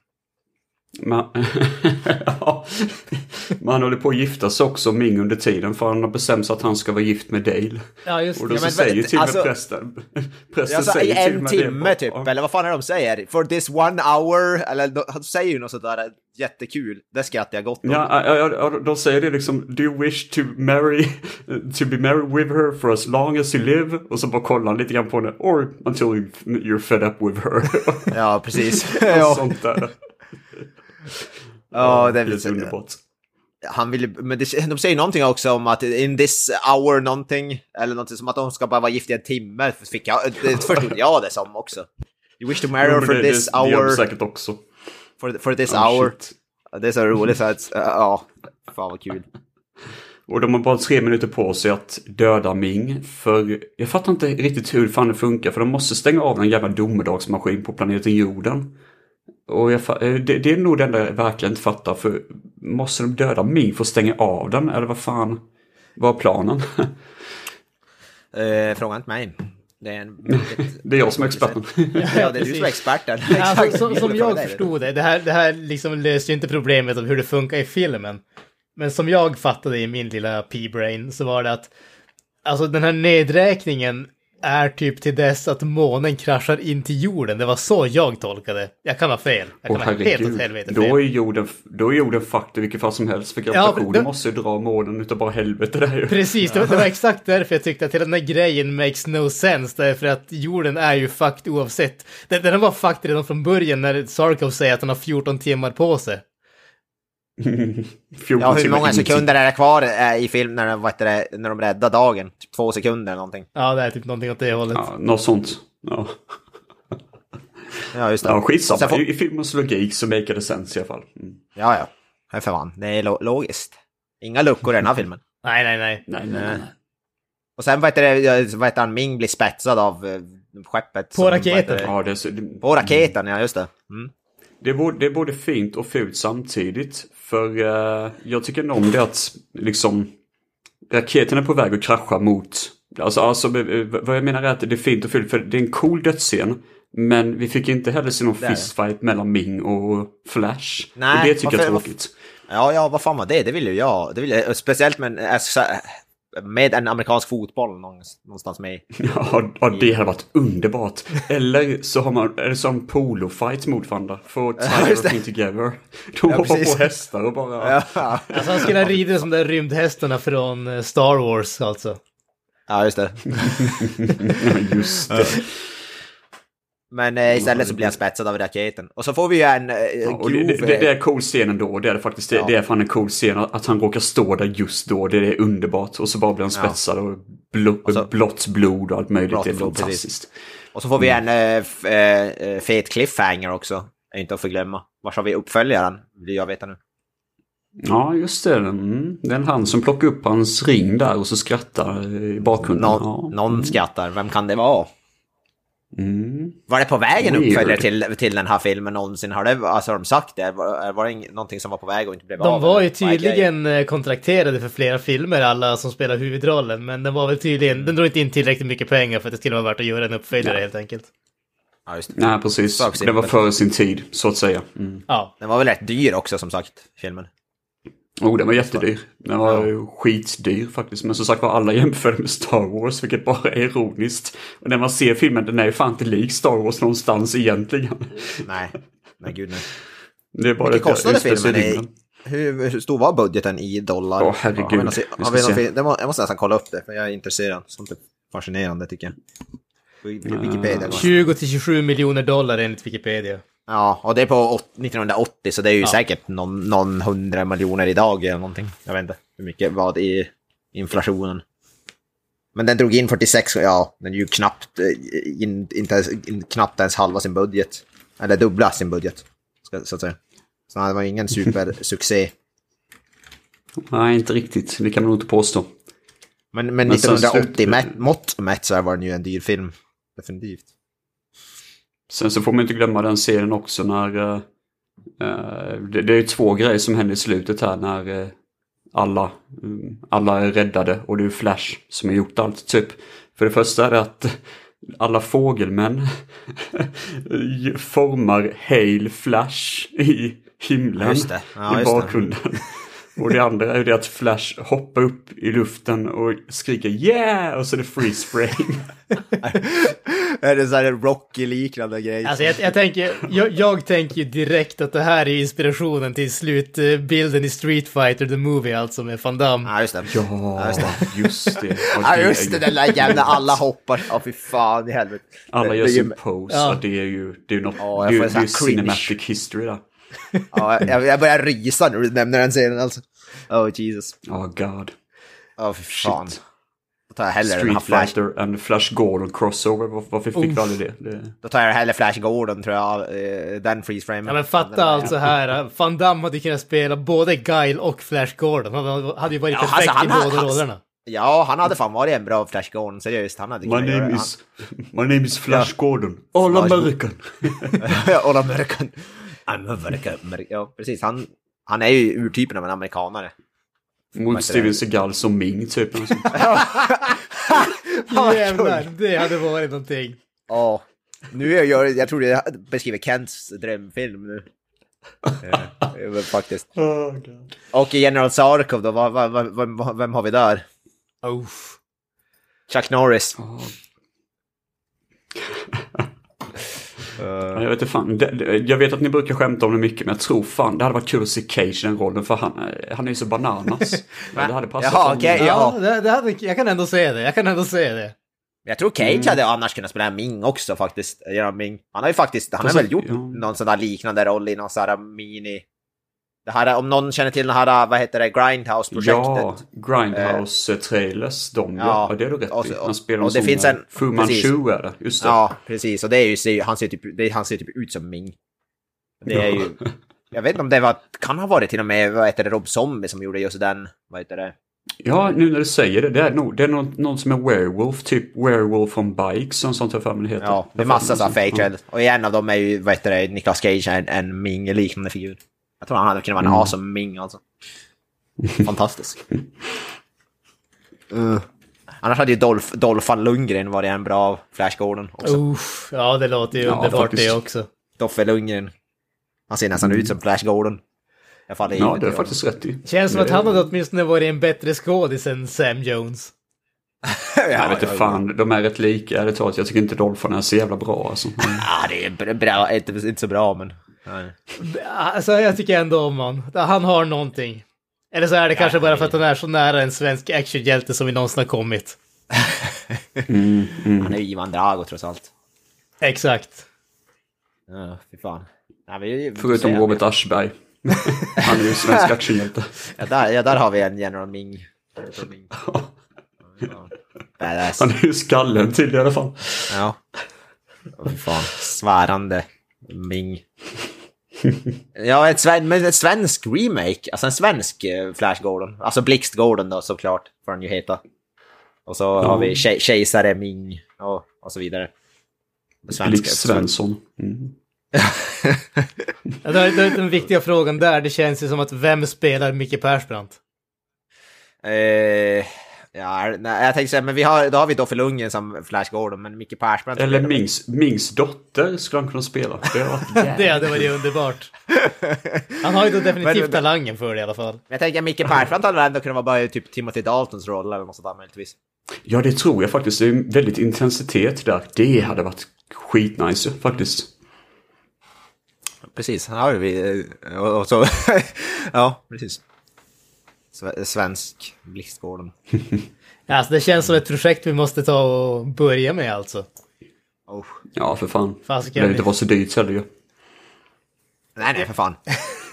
Men, <laughs> ja, Men han håller på att gifta sig också, Ming, under tiden. För han har bestämt sig att han ska vara gift med Dale. Ja, just Och det. då Ja, men säger vänta, till och med alltså- prästen. Prästen Alltså, säger till och en med det timme typ, eller vad fan är det de säger? For this one hour, eller han säger ju något sådär jättekul. Det skrattar jag gott åt. Ja, ja, ja, de säger det liksom, do you wish to marry, to be married with her for as long as you live? Och så bara kollar han lite grann på henne, or until you- you're fed up with her. Ja, precis. <laughs> Och ja, sånt där. ja, det är väl underbart. Han vill, men det, de säger någonting också om att in this hour någonting, eller någonting som att de ska bara vara gifta i en timme. Fick jag, det förstod <laughs> jag det som också. You wish to marry her for det, this det, det gör de hour, säkert också. for, for this Oh, hour. shit. Det är så roligt så att, ja, fan vad kul. Och de har bara tre minuter på sig att döda Ming. För jag fattar inte riktigt hur fan det funkar. För de måste stänga av en jävla domedagsmaskin på planeten jorden. Och jag, eh, det, det är nog det enda jag verkligen inte fattar. För måste de döda Ming för att stänga av den? Eller vad fan var planen? Uh, fråga inte mig. Det är en... <laughs> det är jag som är experten. <laughs> Ja, det är du som är experten. Alltså, som, som jag förstod det, det här, det här liksom löser ju inte problemet om hur det funkar i filmen. Men som jag fattade i min lilla P-brain så var det att alltså den här nedräkningen är typ till dess att månen kraschar in till jorden. Det var så jag tolkade. Jag kan ha fel. Jag kan ha helt åt helvete Då fel. är jorden, då är jorden fucked i vilket fall som helst. För gravitationen det- måste ju dra månen utav bara helvete där ju. Precis, det var, det var exakt därför jag tyckte att hela den här grejen makes no sense, därför att jorden är ju fucked oavsett. Den, den var fucked redan från början när Sarkov säger att han har 14 timmar på sig. <laughs> 14 Ja, hur många sekunder är det kvar eh, i film när, de- vad det, när de räddar dagen? Typ två sekunder eller någonting. Ja, det är typ någonting åt det hållet. Ja, något sånt. Ja. Ja, just det. Ja, skitsamma. Får- I, filmens logik så make det sense i alla fall. Mm. Ja, ja. Nej, för fan. Det är lo- logiskt. Inga luckor i den här filmen. <laughs> Nej, nej, nej. Nej, nej, nej. Och sen vad heter det, ja, vad heter han, Ming blir spetsad av eh, skeppet. På som- raketen. Ja, det, är så, det, På raketen, ja just det. Mm. det, är både, det är både fint och fult samtidigt. För eh, jag tycker nog om det att liksom raketen är på väg att krascha mot... Alltså, alltså vad jag menar är att det är fint och fult för det är en cool dödsscen. Men vi fick inte heller se någon fistfight mellan Ming och Flash. Nej, och det tycker jag är varför- tråkigt. Ja, ja, vad fan var det? Det vill ju jag. Det vill jag. Speciellt med, en- alltså, med en amerikansk fotboll någonstans med. <laughs> Ja, ja, det hade varit underbart. Eller så har man, är det som polofight mot varandra. Det. everything together. <laughs> De Ja, hoppar precis. på hästar och bara... Ja, <laughs> Alltså han skulle ha ridit som de där rymdhästarna från eh, Star Wars alltså. ja just det. Just det. Men eh, istället så blir han spetsad av raketen. Och så får vi ju en eh, Ja, grov... det, det, det, är cool scen ändå. Det är det faktiskt. Det, Ja. det är fan en cool scen att han råkar stå där just då. Det är underbart. Och så bara blir han Ja. spetsad och blo, Och så- blått blod och allt möjligt. Det är blod, precis. fantastiskt. Och så får vi en eh, eh, eh, fet cliffhanger också. Är inte att förglömma. Var har vi uppföljaren? Vill jag veta nu. Ja, just det. Mm. Det är han som plockar upp hans ring där och så skrattar i bakgrunden. Nå- ja. Någon skrattar. Vem kan det vara? Mm. Var det på vägen Weird. uppföljare till, till den här filmen någonsin? Har, det, alltså, har de sagt det? Var, var det ing- någonting som var på väg och inte blev av? De var ju tydligen eh, kontrakterade för flera filmer, alla som spelar huvudrollen, men den var väl tydligen, den drog inte in tillräckligt mycket pengar för att det skulle vara värt att göra en uppföljare helt enkelt. Ja, just det. Nej, precis. Det var före sin tid, så att säga. Mm. Ja, Den var väl rätt dyr också som sagt, filmen. Oh, den var jättedyr. Den var ju skitdyr faktiskt. Men som sagt var alla jämför med Star Wars, vilket bara är ironiskt. Och när man ser filmen, den är ju fan inte lik Star Wars någonstans egentligen. <laughs> Nej, nej gud nej. Det är bara att kostade filmen? I, hur, hur stor var budgeten i dollar? Åh, herregud. Har vi någon, Vi har ska vi någon, se. film- det må, jag måste nästan kolla upp det, för jag är intresserad. Sånt är fascinerande tycker jag. Wik- Wikipedia. va? 20 till 27 miljoner dollar enligt Wikipedia. Ja, och det är på åt- 1980, så det är ju Ja. säkert någon, någon hundra miljoner idag eller någonting. Jag vet inte hur mycket vad i inflationen. Men den drog in 46, ja, den är ju knappt, eh, in, inte, ens- in, knappt ens halva sin budget. Eller dubbla sin budget, så att säga. Så det var ingen supersuccé. <laughs> Nej, inte riktigt. Det kan man nog inte påstå. Men, men Men sen 1980 slut- mätt, mått mätt så var den ju en dyr film. Definitivt. Sen så får man inte glömma den scenen också när... eh, eh, det, det är två grejer som händer i slutet här när eh, alla, mm, alla är räddade och det är Flash som har gjort allt. Typ. För det första är det att alla fågelmän <laughs> formar Hail Flash i himlen Ja, i bakgrunden. Och det andra är ju det att Flash hoppar upp i luften och skriker yeah! Och så är det freeze frame. <laughs> Är det så här en Rocky-liknande grej? Alltså jag, jag tänker, jag, jag tänker direkt att det här är inspirationen till slutbilden i Street Fighter the Movie, alltså med Van Damme. Ja, just det. Ja, just det. just det. Ja, just det, den där jävla alla hoppar. Ja, fy fan i helvete. Alla gör sin pose. Ja. Det är ju det är ju något, Ja, det jag är, ju- det är cinematic history där. <laughs> Ja, jag, jag börjar rysa när du nämner den scenen alltså. Oh Jesus. Oh god. Ja, fy fan. Shit. Då tar jag hellre den här Street Flash. Fighter and Flash Gordon crossover. Var- Varför fick vi aldrig det? det? Då tar jag hellre Flash Gordon tror jag. eh, Den freeze frame. Ja men fatta alltså här, Van Damme hade kunnat spela både Guile och Flash Gordon. Han hade ju varit Ja, perfekt alltså, i båda han- rollerna. Ja, han hade fan varit en bra Flash Gordon, seriöst. Han hade My göra name det. is, my name is Flash Gordon. All Flash- American. <laughs> All American. I'm American. Amer- Ja, precis. Han, han är ju urtypen av en amerikanare. Mot Steven Seagal som Ming typ. <laughs> <laughs> Jävlar, det hade varit någonting. Ja. Nu är jag, jag tror det beskriver Kents drömfilm nu. Eh, faktiskt. <laughs> oh, god. Och General Sarkov då, vad, vad, vad, vem, vem har vi där? Uff. Chuck Norris. Ja. Ja, Jag vet inte fan. Jag vet att ni brukar skämta om det mycket, men jag tror fan det hade varit kul att se Cage i den rollen, för han, är- han är ju så bananas. <laughs> Men det hade passat Jaha, honom. okej. Ja, Ja. det, det hade, jag kan ändå se det. Jag kan ändå se det. Jag tror Cage hade annars kunnat spela Ming också faktiskt. Ja, Ming. Han har ju faktiskt, han har Precis, väl gjort ja. någon sån där liknande roll i någon sån här mini... Det här, om någon känner till den här, vad heter det, Grindhouse-projektet. Ja, Grindhouse-trailers, de ja. ja. ja. det är du rätt Och i. Han spelar och det sån finns en- Fu. Manchu är det, just det. Ja, precis. Och det är ju, ser han ser typ, det, han ser typ ut som Ming. Det är ju... <laughs> Jag vet inte om det var, kan ha varit till och med, vad heter det, Rob Zombie som gjorde just den, vad heter det? Ja, nu när du säger det, det är, nog, det är någon, någon som är werewolf, typ werewolf on bikes, och sånt här för mig det heter. Ja, det är massa sådana fake trailers. Och en av dem är ju, vad heter det, Nicolas Cage, en, en Ming-liknande figur. Jag tror han hade kunnat vara en Mm. awesome Ming alltså. <laughs> Fantastisk. Uh. Annars hade ju Dolph, Dolphan Lundgren varit en bra Flash Gordon också. Uff, ja det låter ju Ja, underbart faktiskt. det också. Doffe Lundgren. Han ser nästan ut som Flash Gordon. Jag faller Ja, det är faktiskt rätt i. Känns som Det att är- han hade åtminstone varit en bättre skådis än Sam Jones. <laughs> Jag vet inte fan, de är rätt lika. Jag tycker inte Dolphin är så jävla bra alltså. <laughs> Ja, det är bra, bra inte, inte så bra men... Nej. Alltså jag tycker ändå om han. Han har någonting. Eller så är det kanske bara för att han är så nära en svensk actionhjälte som vi någonsin har kommit. Han är ju Ivan Drago trots allt. Exakt. Ja, fy fan. Ja, vi, Förutom Robert Aschberg. Han är ju svensk <laughs> actionhjälte. Ja där, ja, där har vi en General Ming. General Ming. Ja. Badass. Han är ju skallen till i alla fall. Ja. Fy fan. Svärande Ming. <laughs> Ja, ett, sven men ett svensk remake. Alltså en svensk eh, Flash Gordon. Alltså Blixt Gordon då såklart, får han ju heta. Och så har vi Ke- Kejsare Ming och, och så vidare. På svenska. Blix Svensson. Mm. Ja, det är, det är den viktiga frågan där, det känns ju som att vem spelar Micke Persbrandt? Eh, ja, nej, jag tänkte säga, men vi har, då har vi Doffe Lundgren som Flash Gordon, men Micke Persbrandt... Eller Mings, Mings dotter skulle han kunna spela. Det hade varit <laughs> Det hade varit underbart. Han har ju då <laughs> definitivt Men- talangen för det i alla fall. Jag tänker Micke Persbrandt hade ändå kunnat vara bara typ Timothy Daltons roll eller något sånt där möjligtvis. Ja, det tror jag faktiskt. Det är väldigt intensitet där. Det hade varit skitnice ju, faktiskt. Precis, här har vi... eh, Och, och så... <laughs> ja, precis. Sve- Svensk Blixt Gordon. <laughs> Alltså det känns som ett projekt vi måste ta och börja med alltså. Oh. Ja, för fan. Det vi- inte vara så dyrt heller ju. Nej, nej, för fan.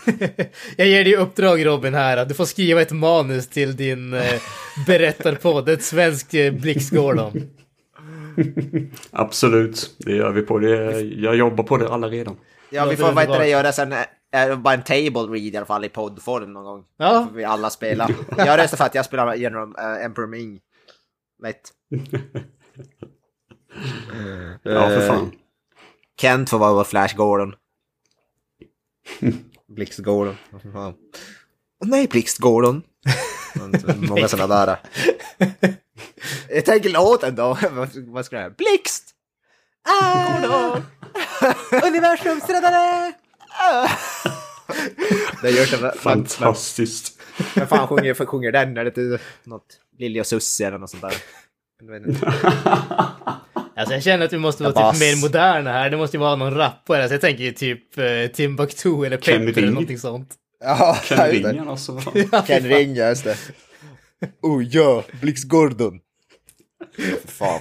<laughs> Jag ger dig uppdrag Robin här, du får skriva ett manus till din eh, berättarpodd, ett svenskt eh, Blixtgården. <laughs> Absolut, det gör vi på det. Jag jobbar på det alla redan. Ja, vi får vad heter det, göra sen... eh, bara en table read i alla fall i poddform någon gång. Ja. Får vi alla spela. Jag röstar för att jag spelar genom uh, Emperor Ming. Lätt. <laughs> Ja, för fan. Kent får vara vår Flash Gordon. <laughs> Blixt Gordon. Åh nej, Blixt Gordon. <laughs> Många sådana där. Jag tänker låten då. Vad- ska jag göra? Blixt! Ah, Gordon! Universums räddare! <laughs> Det görs en... Fantastiskt. Vem fan sjunger, för sjunger den? Är det inte något Lili och Susie eller något sånt där? <laughs> Alltså jag känner att vi måste vara Ja, typ mer moderna här. Det måste ju vara någon rappare. Alltså jag tänker ju typ eh, Timbuktu eller Pepper eller Ring. någonting sånt. Ja, Ken. Ringen alltså. <laughs> Ken Ring, ja, just det. Oh ja, Blix Gordon. Fan.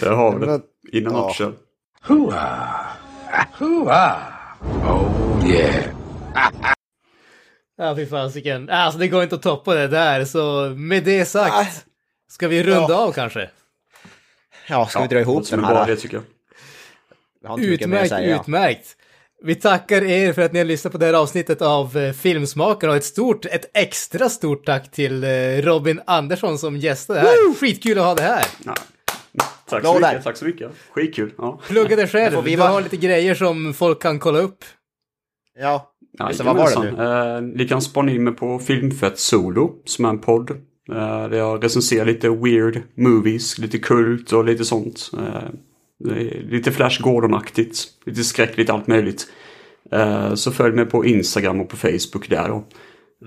Där har vi det. Innan Ja. Också. Ja, fy fasiken. Alltså det går inte att toppa det där, så med det sagt. Ska vi runda Ja. av kanske? Ja, ska vi dra ihop den här? idé, tycker jag. Utmärkt, säga. utmärkt. Vi tackar er för att ni har lyssnat på det här avsnittet av eh, Filmsmakarna och ett stort, ett extra stort tack till eh, Robin Andersson som gästade här. Skitkul att ha det här. Ja. Tack så mycket, tack så mycket. Skitkul. Ja. Plugga dig själv, vi har lite grejer som folk kan kolla upp. Ja. Så vad var det nu? Eh, ni kan spana in mig på Filmfett Solo, som är en podd. Eh, där jag recenserar lite weird movies, lite kult och lite sånt. Eh, är lite Flash Gordon-aktigt, lite skräck, lite allt möjligt. Eh, så följ mig på Instagram och på Facebook där då.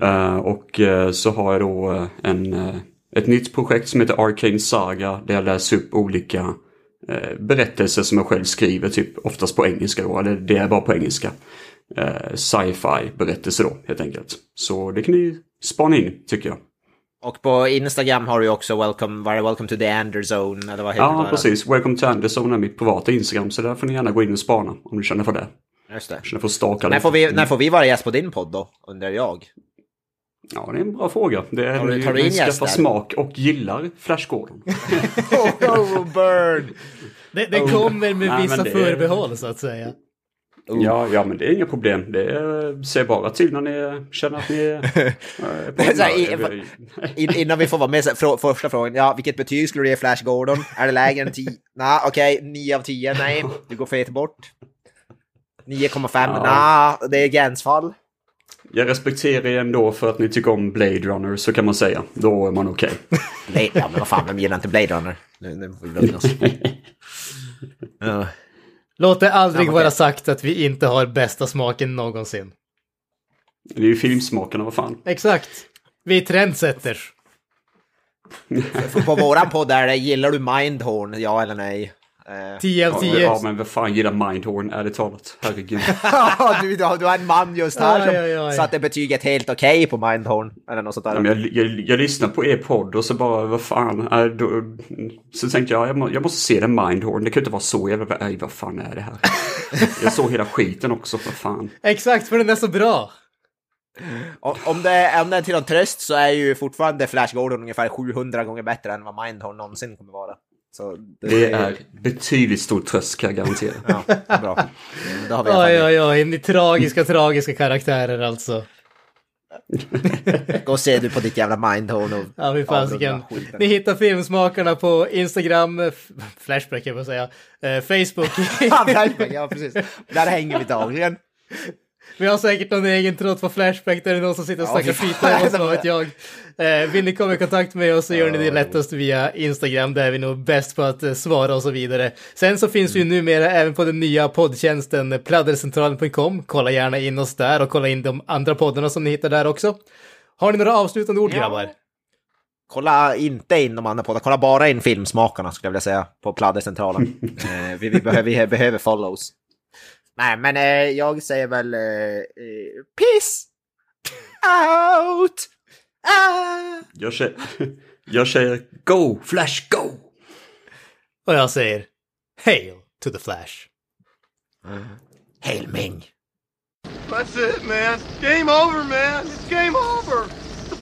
Eh, och eh, så har jag då eh, en, eh, ett nytt projekt som heter Arcane Saga där jag läser upp olika eh, berättelser som jag själv skriver, typ oftast på engelska då, eller det är bara på engelska. Eh, sci-fi berättelser då, helt enkelt. Så det kan ni spana in, tycker jag. Och på Instagram har du också welcome, var det welcome to the Anderzone, eller vad heter Ja, det? precis. Welcome to Anderson är mitt privata Instagram, så där får ni gärna gå in och spana om du känner för det. Just det. Känner för att staka När får, vi, när får vi vara gäst på din podd då, undrar jag? Ja, det är en bra fråga. Det är ni- tar du in skaffar smak och gillar Flash Gordon. <laughs> oh, burn! Det, det kommer med Oh. Nej, vissa det- förbehåll så att säga. Ja, ja, men det är inga problem. Det är, säg bara till när ni känner att ni är... eh, <laughs> på Så här, i- humör. In, innan vi får vara med, så, frå, första frågan. Ja, vilket betyg skulle du ge Flash Gordon? Är det lägre än 10? <laughs> Nej, okej, 9 av 10. Nej, du går fet bort. 9,5. Ja. Nej, det är gränsfall. Jag respekterar er ändå för att ni tycker om Blade Runner, så kan man säga. Då är man okej. <laughs> Blade, ja, men vad fan, vem gillar inte Blade Runner? Nu, nu får vi lugna oss. <laughs> Låt det aldrig Ja, okej. vara sagt att vi inte har bästa smaken någonsin. Det är ju filmsmakarna, vad fan. Exakt. Vi är trendsetters. På våran podd är det, gillar du Mindhorn? Ja eller nej? Eh, 10 av Ja, 10. ja, men vad fan gillar Mindhorn, ärligt talat. Herregud. <laughs> du, du, du har en man just här som satte betyget helt okej på Mindhorn. Eller något sånt där. Ja, men jag, jag, jag lyssnade på er podd och så bara, vad fan. Äh, då, så tänkte jag, jag, må, jag måste se den Mindhorn. Det kan inte vara så jävla... Nej, vad fan är det här? <laughs> Jag såg hela skiten också, för fan. Exakt, för den är så bra. Om det, om det är till någon tröst så är ju fortfarande Flash Gordon ungefär 700 gånger bättre än vad Mindhorn någonsin kommer vara. Så Det är betydligt stor tröst kan jag garantera. <laughs> Ja, bra. Det har vi Oj, oj, oj. Ni tragiska, tragiska karaktärer alltså. Gå och se du på ditt jävla Mindhorn och Ja, vi fasiken. Ni hittar Filmsmakarna på Instagram, f- Flashback jag får säga, eh, Facebook. <laughs> Ja, Flashback, ja precis. Där hänger vi dagligen. Vi har säkert någon egen tråd på Flashback där det är någon som sitter och snackar skit med oss, vad vet jag. Eh, vill ni komma i kontakt med oss så gör ni det lättast via Instagram, där är vi nog bäst på att eh, svara och så vidare. Sen så finns vi numera även på den nya poddtjänsten eh, pladdercentralen.com. Kolla gärna in oss där och kolla in de andra poddarna som ni hittar där också. Har ni några avslutande ord Ja. grabbar? Kolla inte in de andra poddar, kolla bara in Filmsmakarna skulle jag vilja säga på Pladdercentralen. <laughs> eh, vi, vi, behöver, vi behöver follows. Nej, men eh, jag säger väl eh, eh, peace out! Ah! Jag säger, <laughs> jag säger go, Flash, go! Och jag säger, hail to the Flash. Hail Ming! That's it, man. Game over, man. It's game over.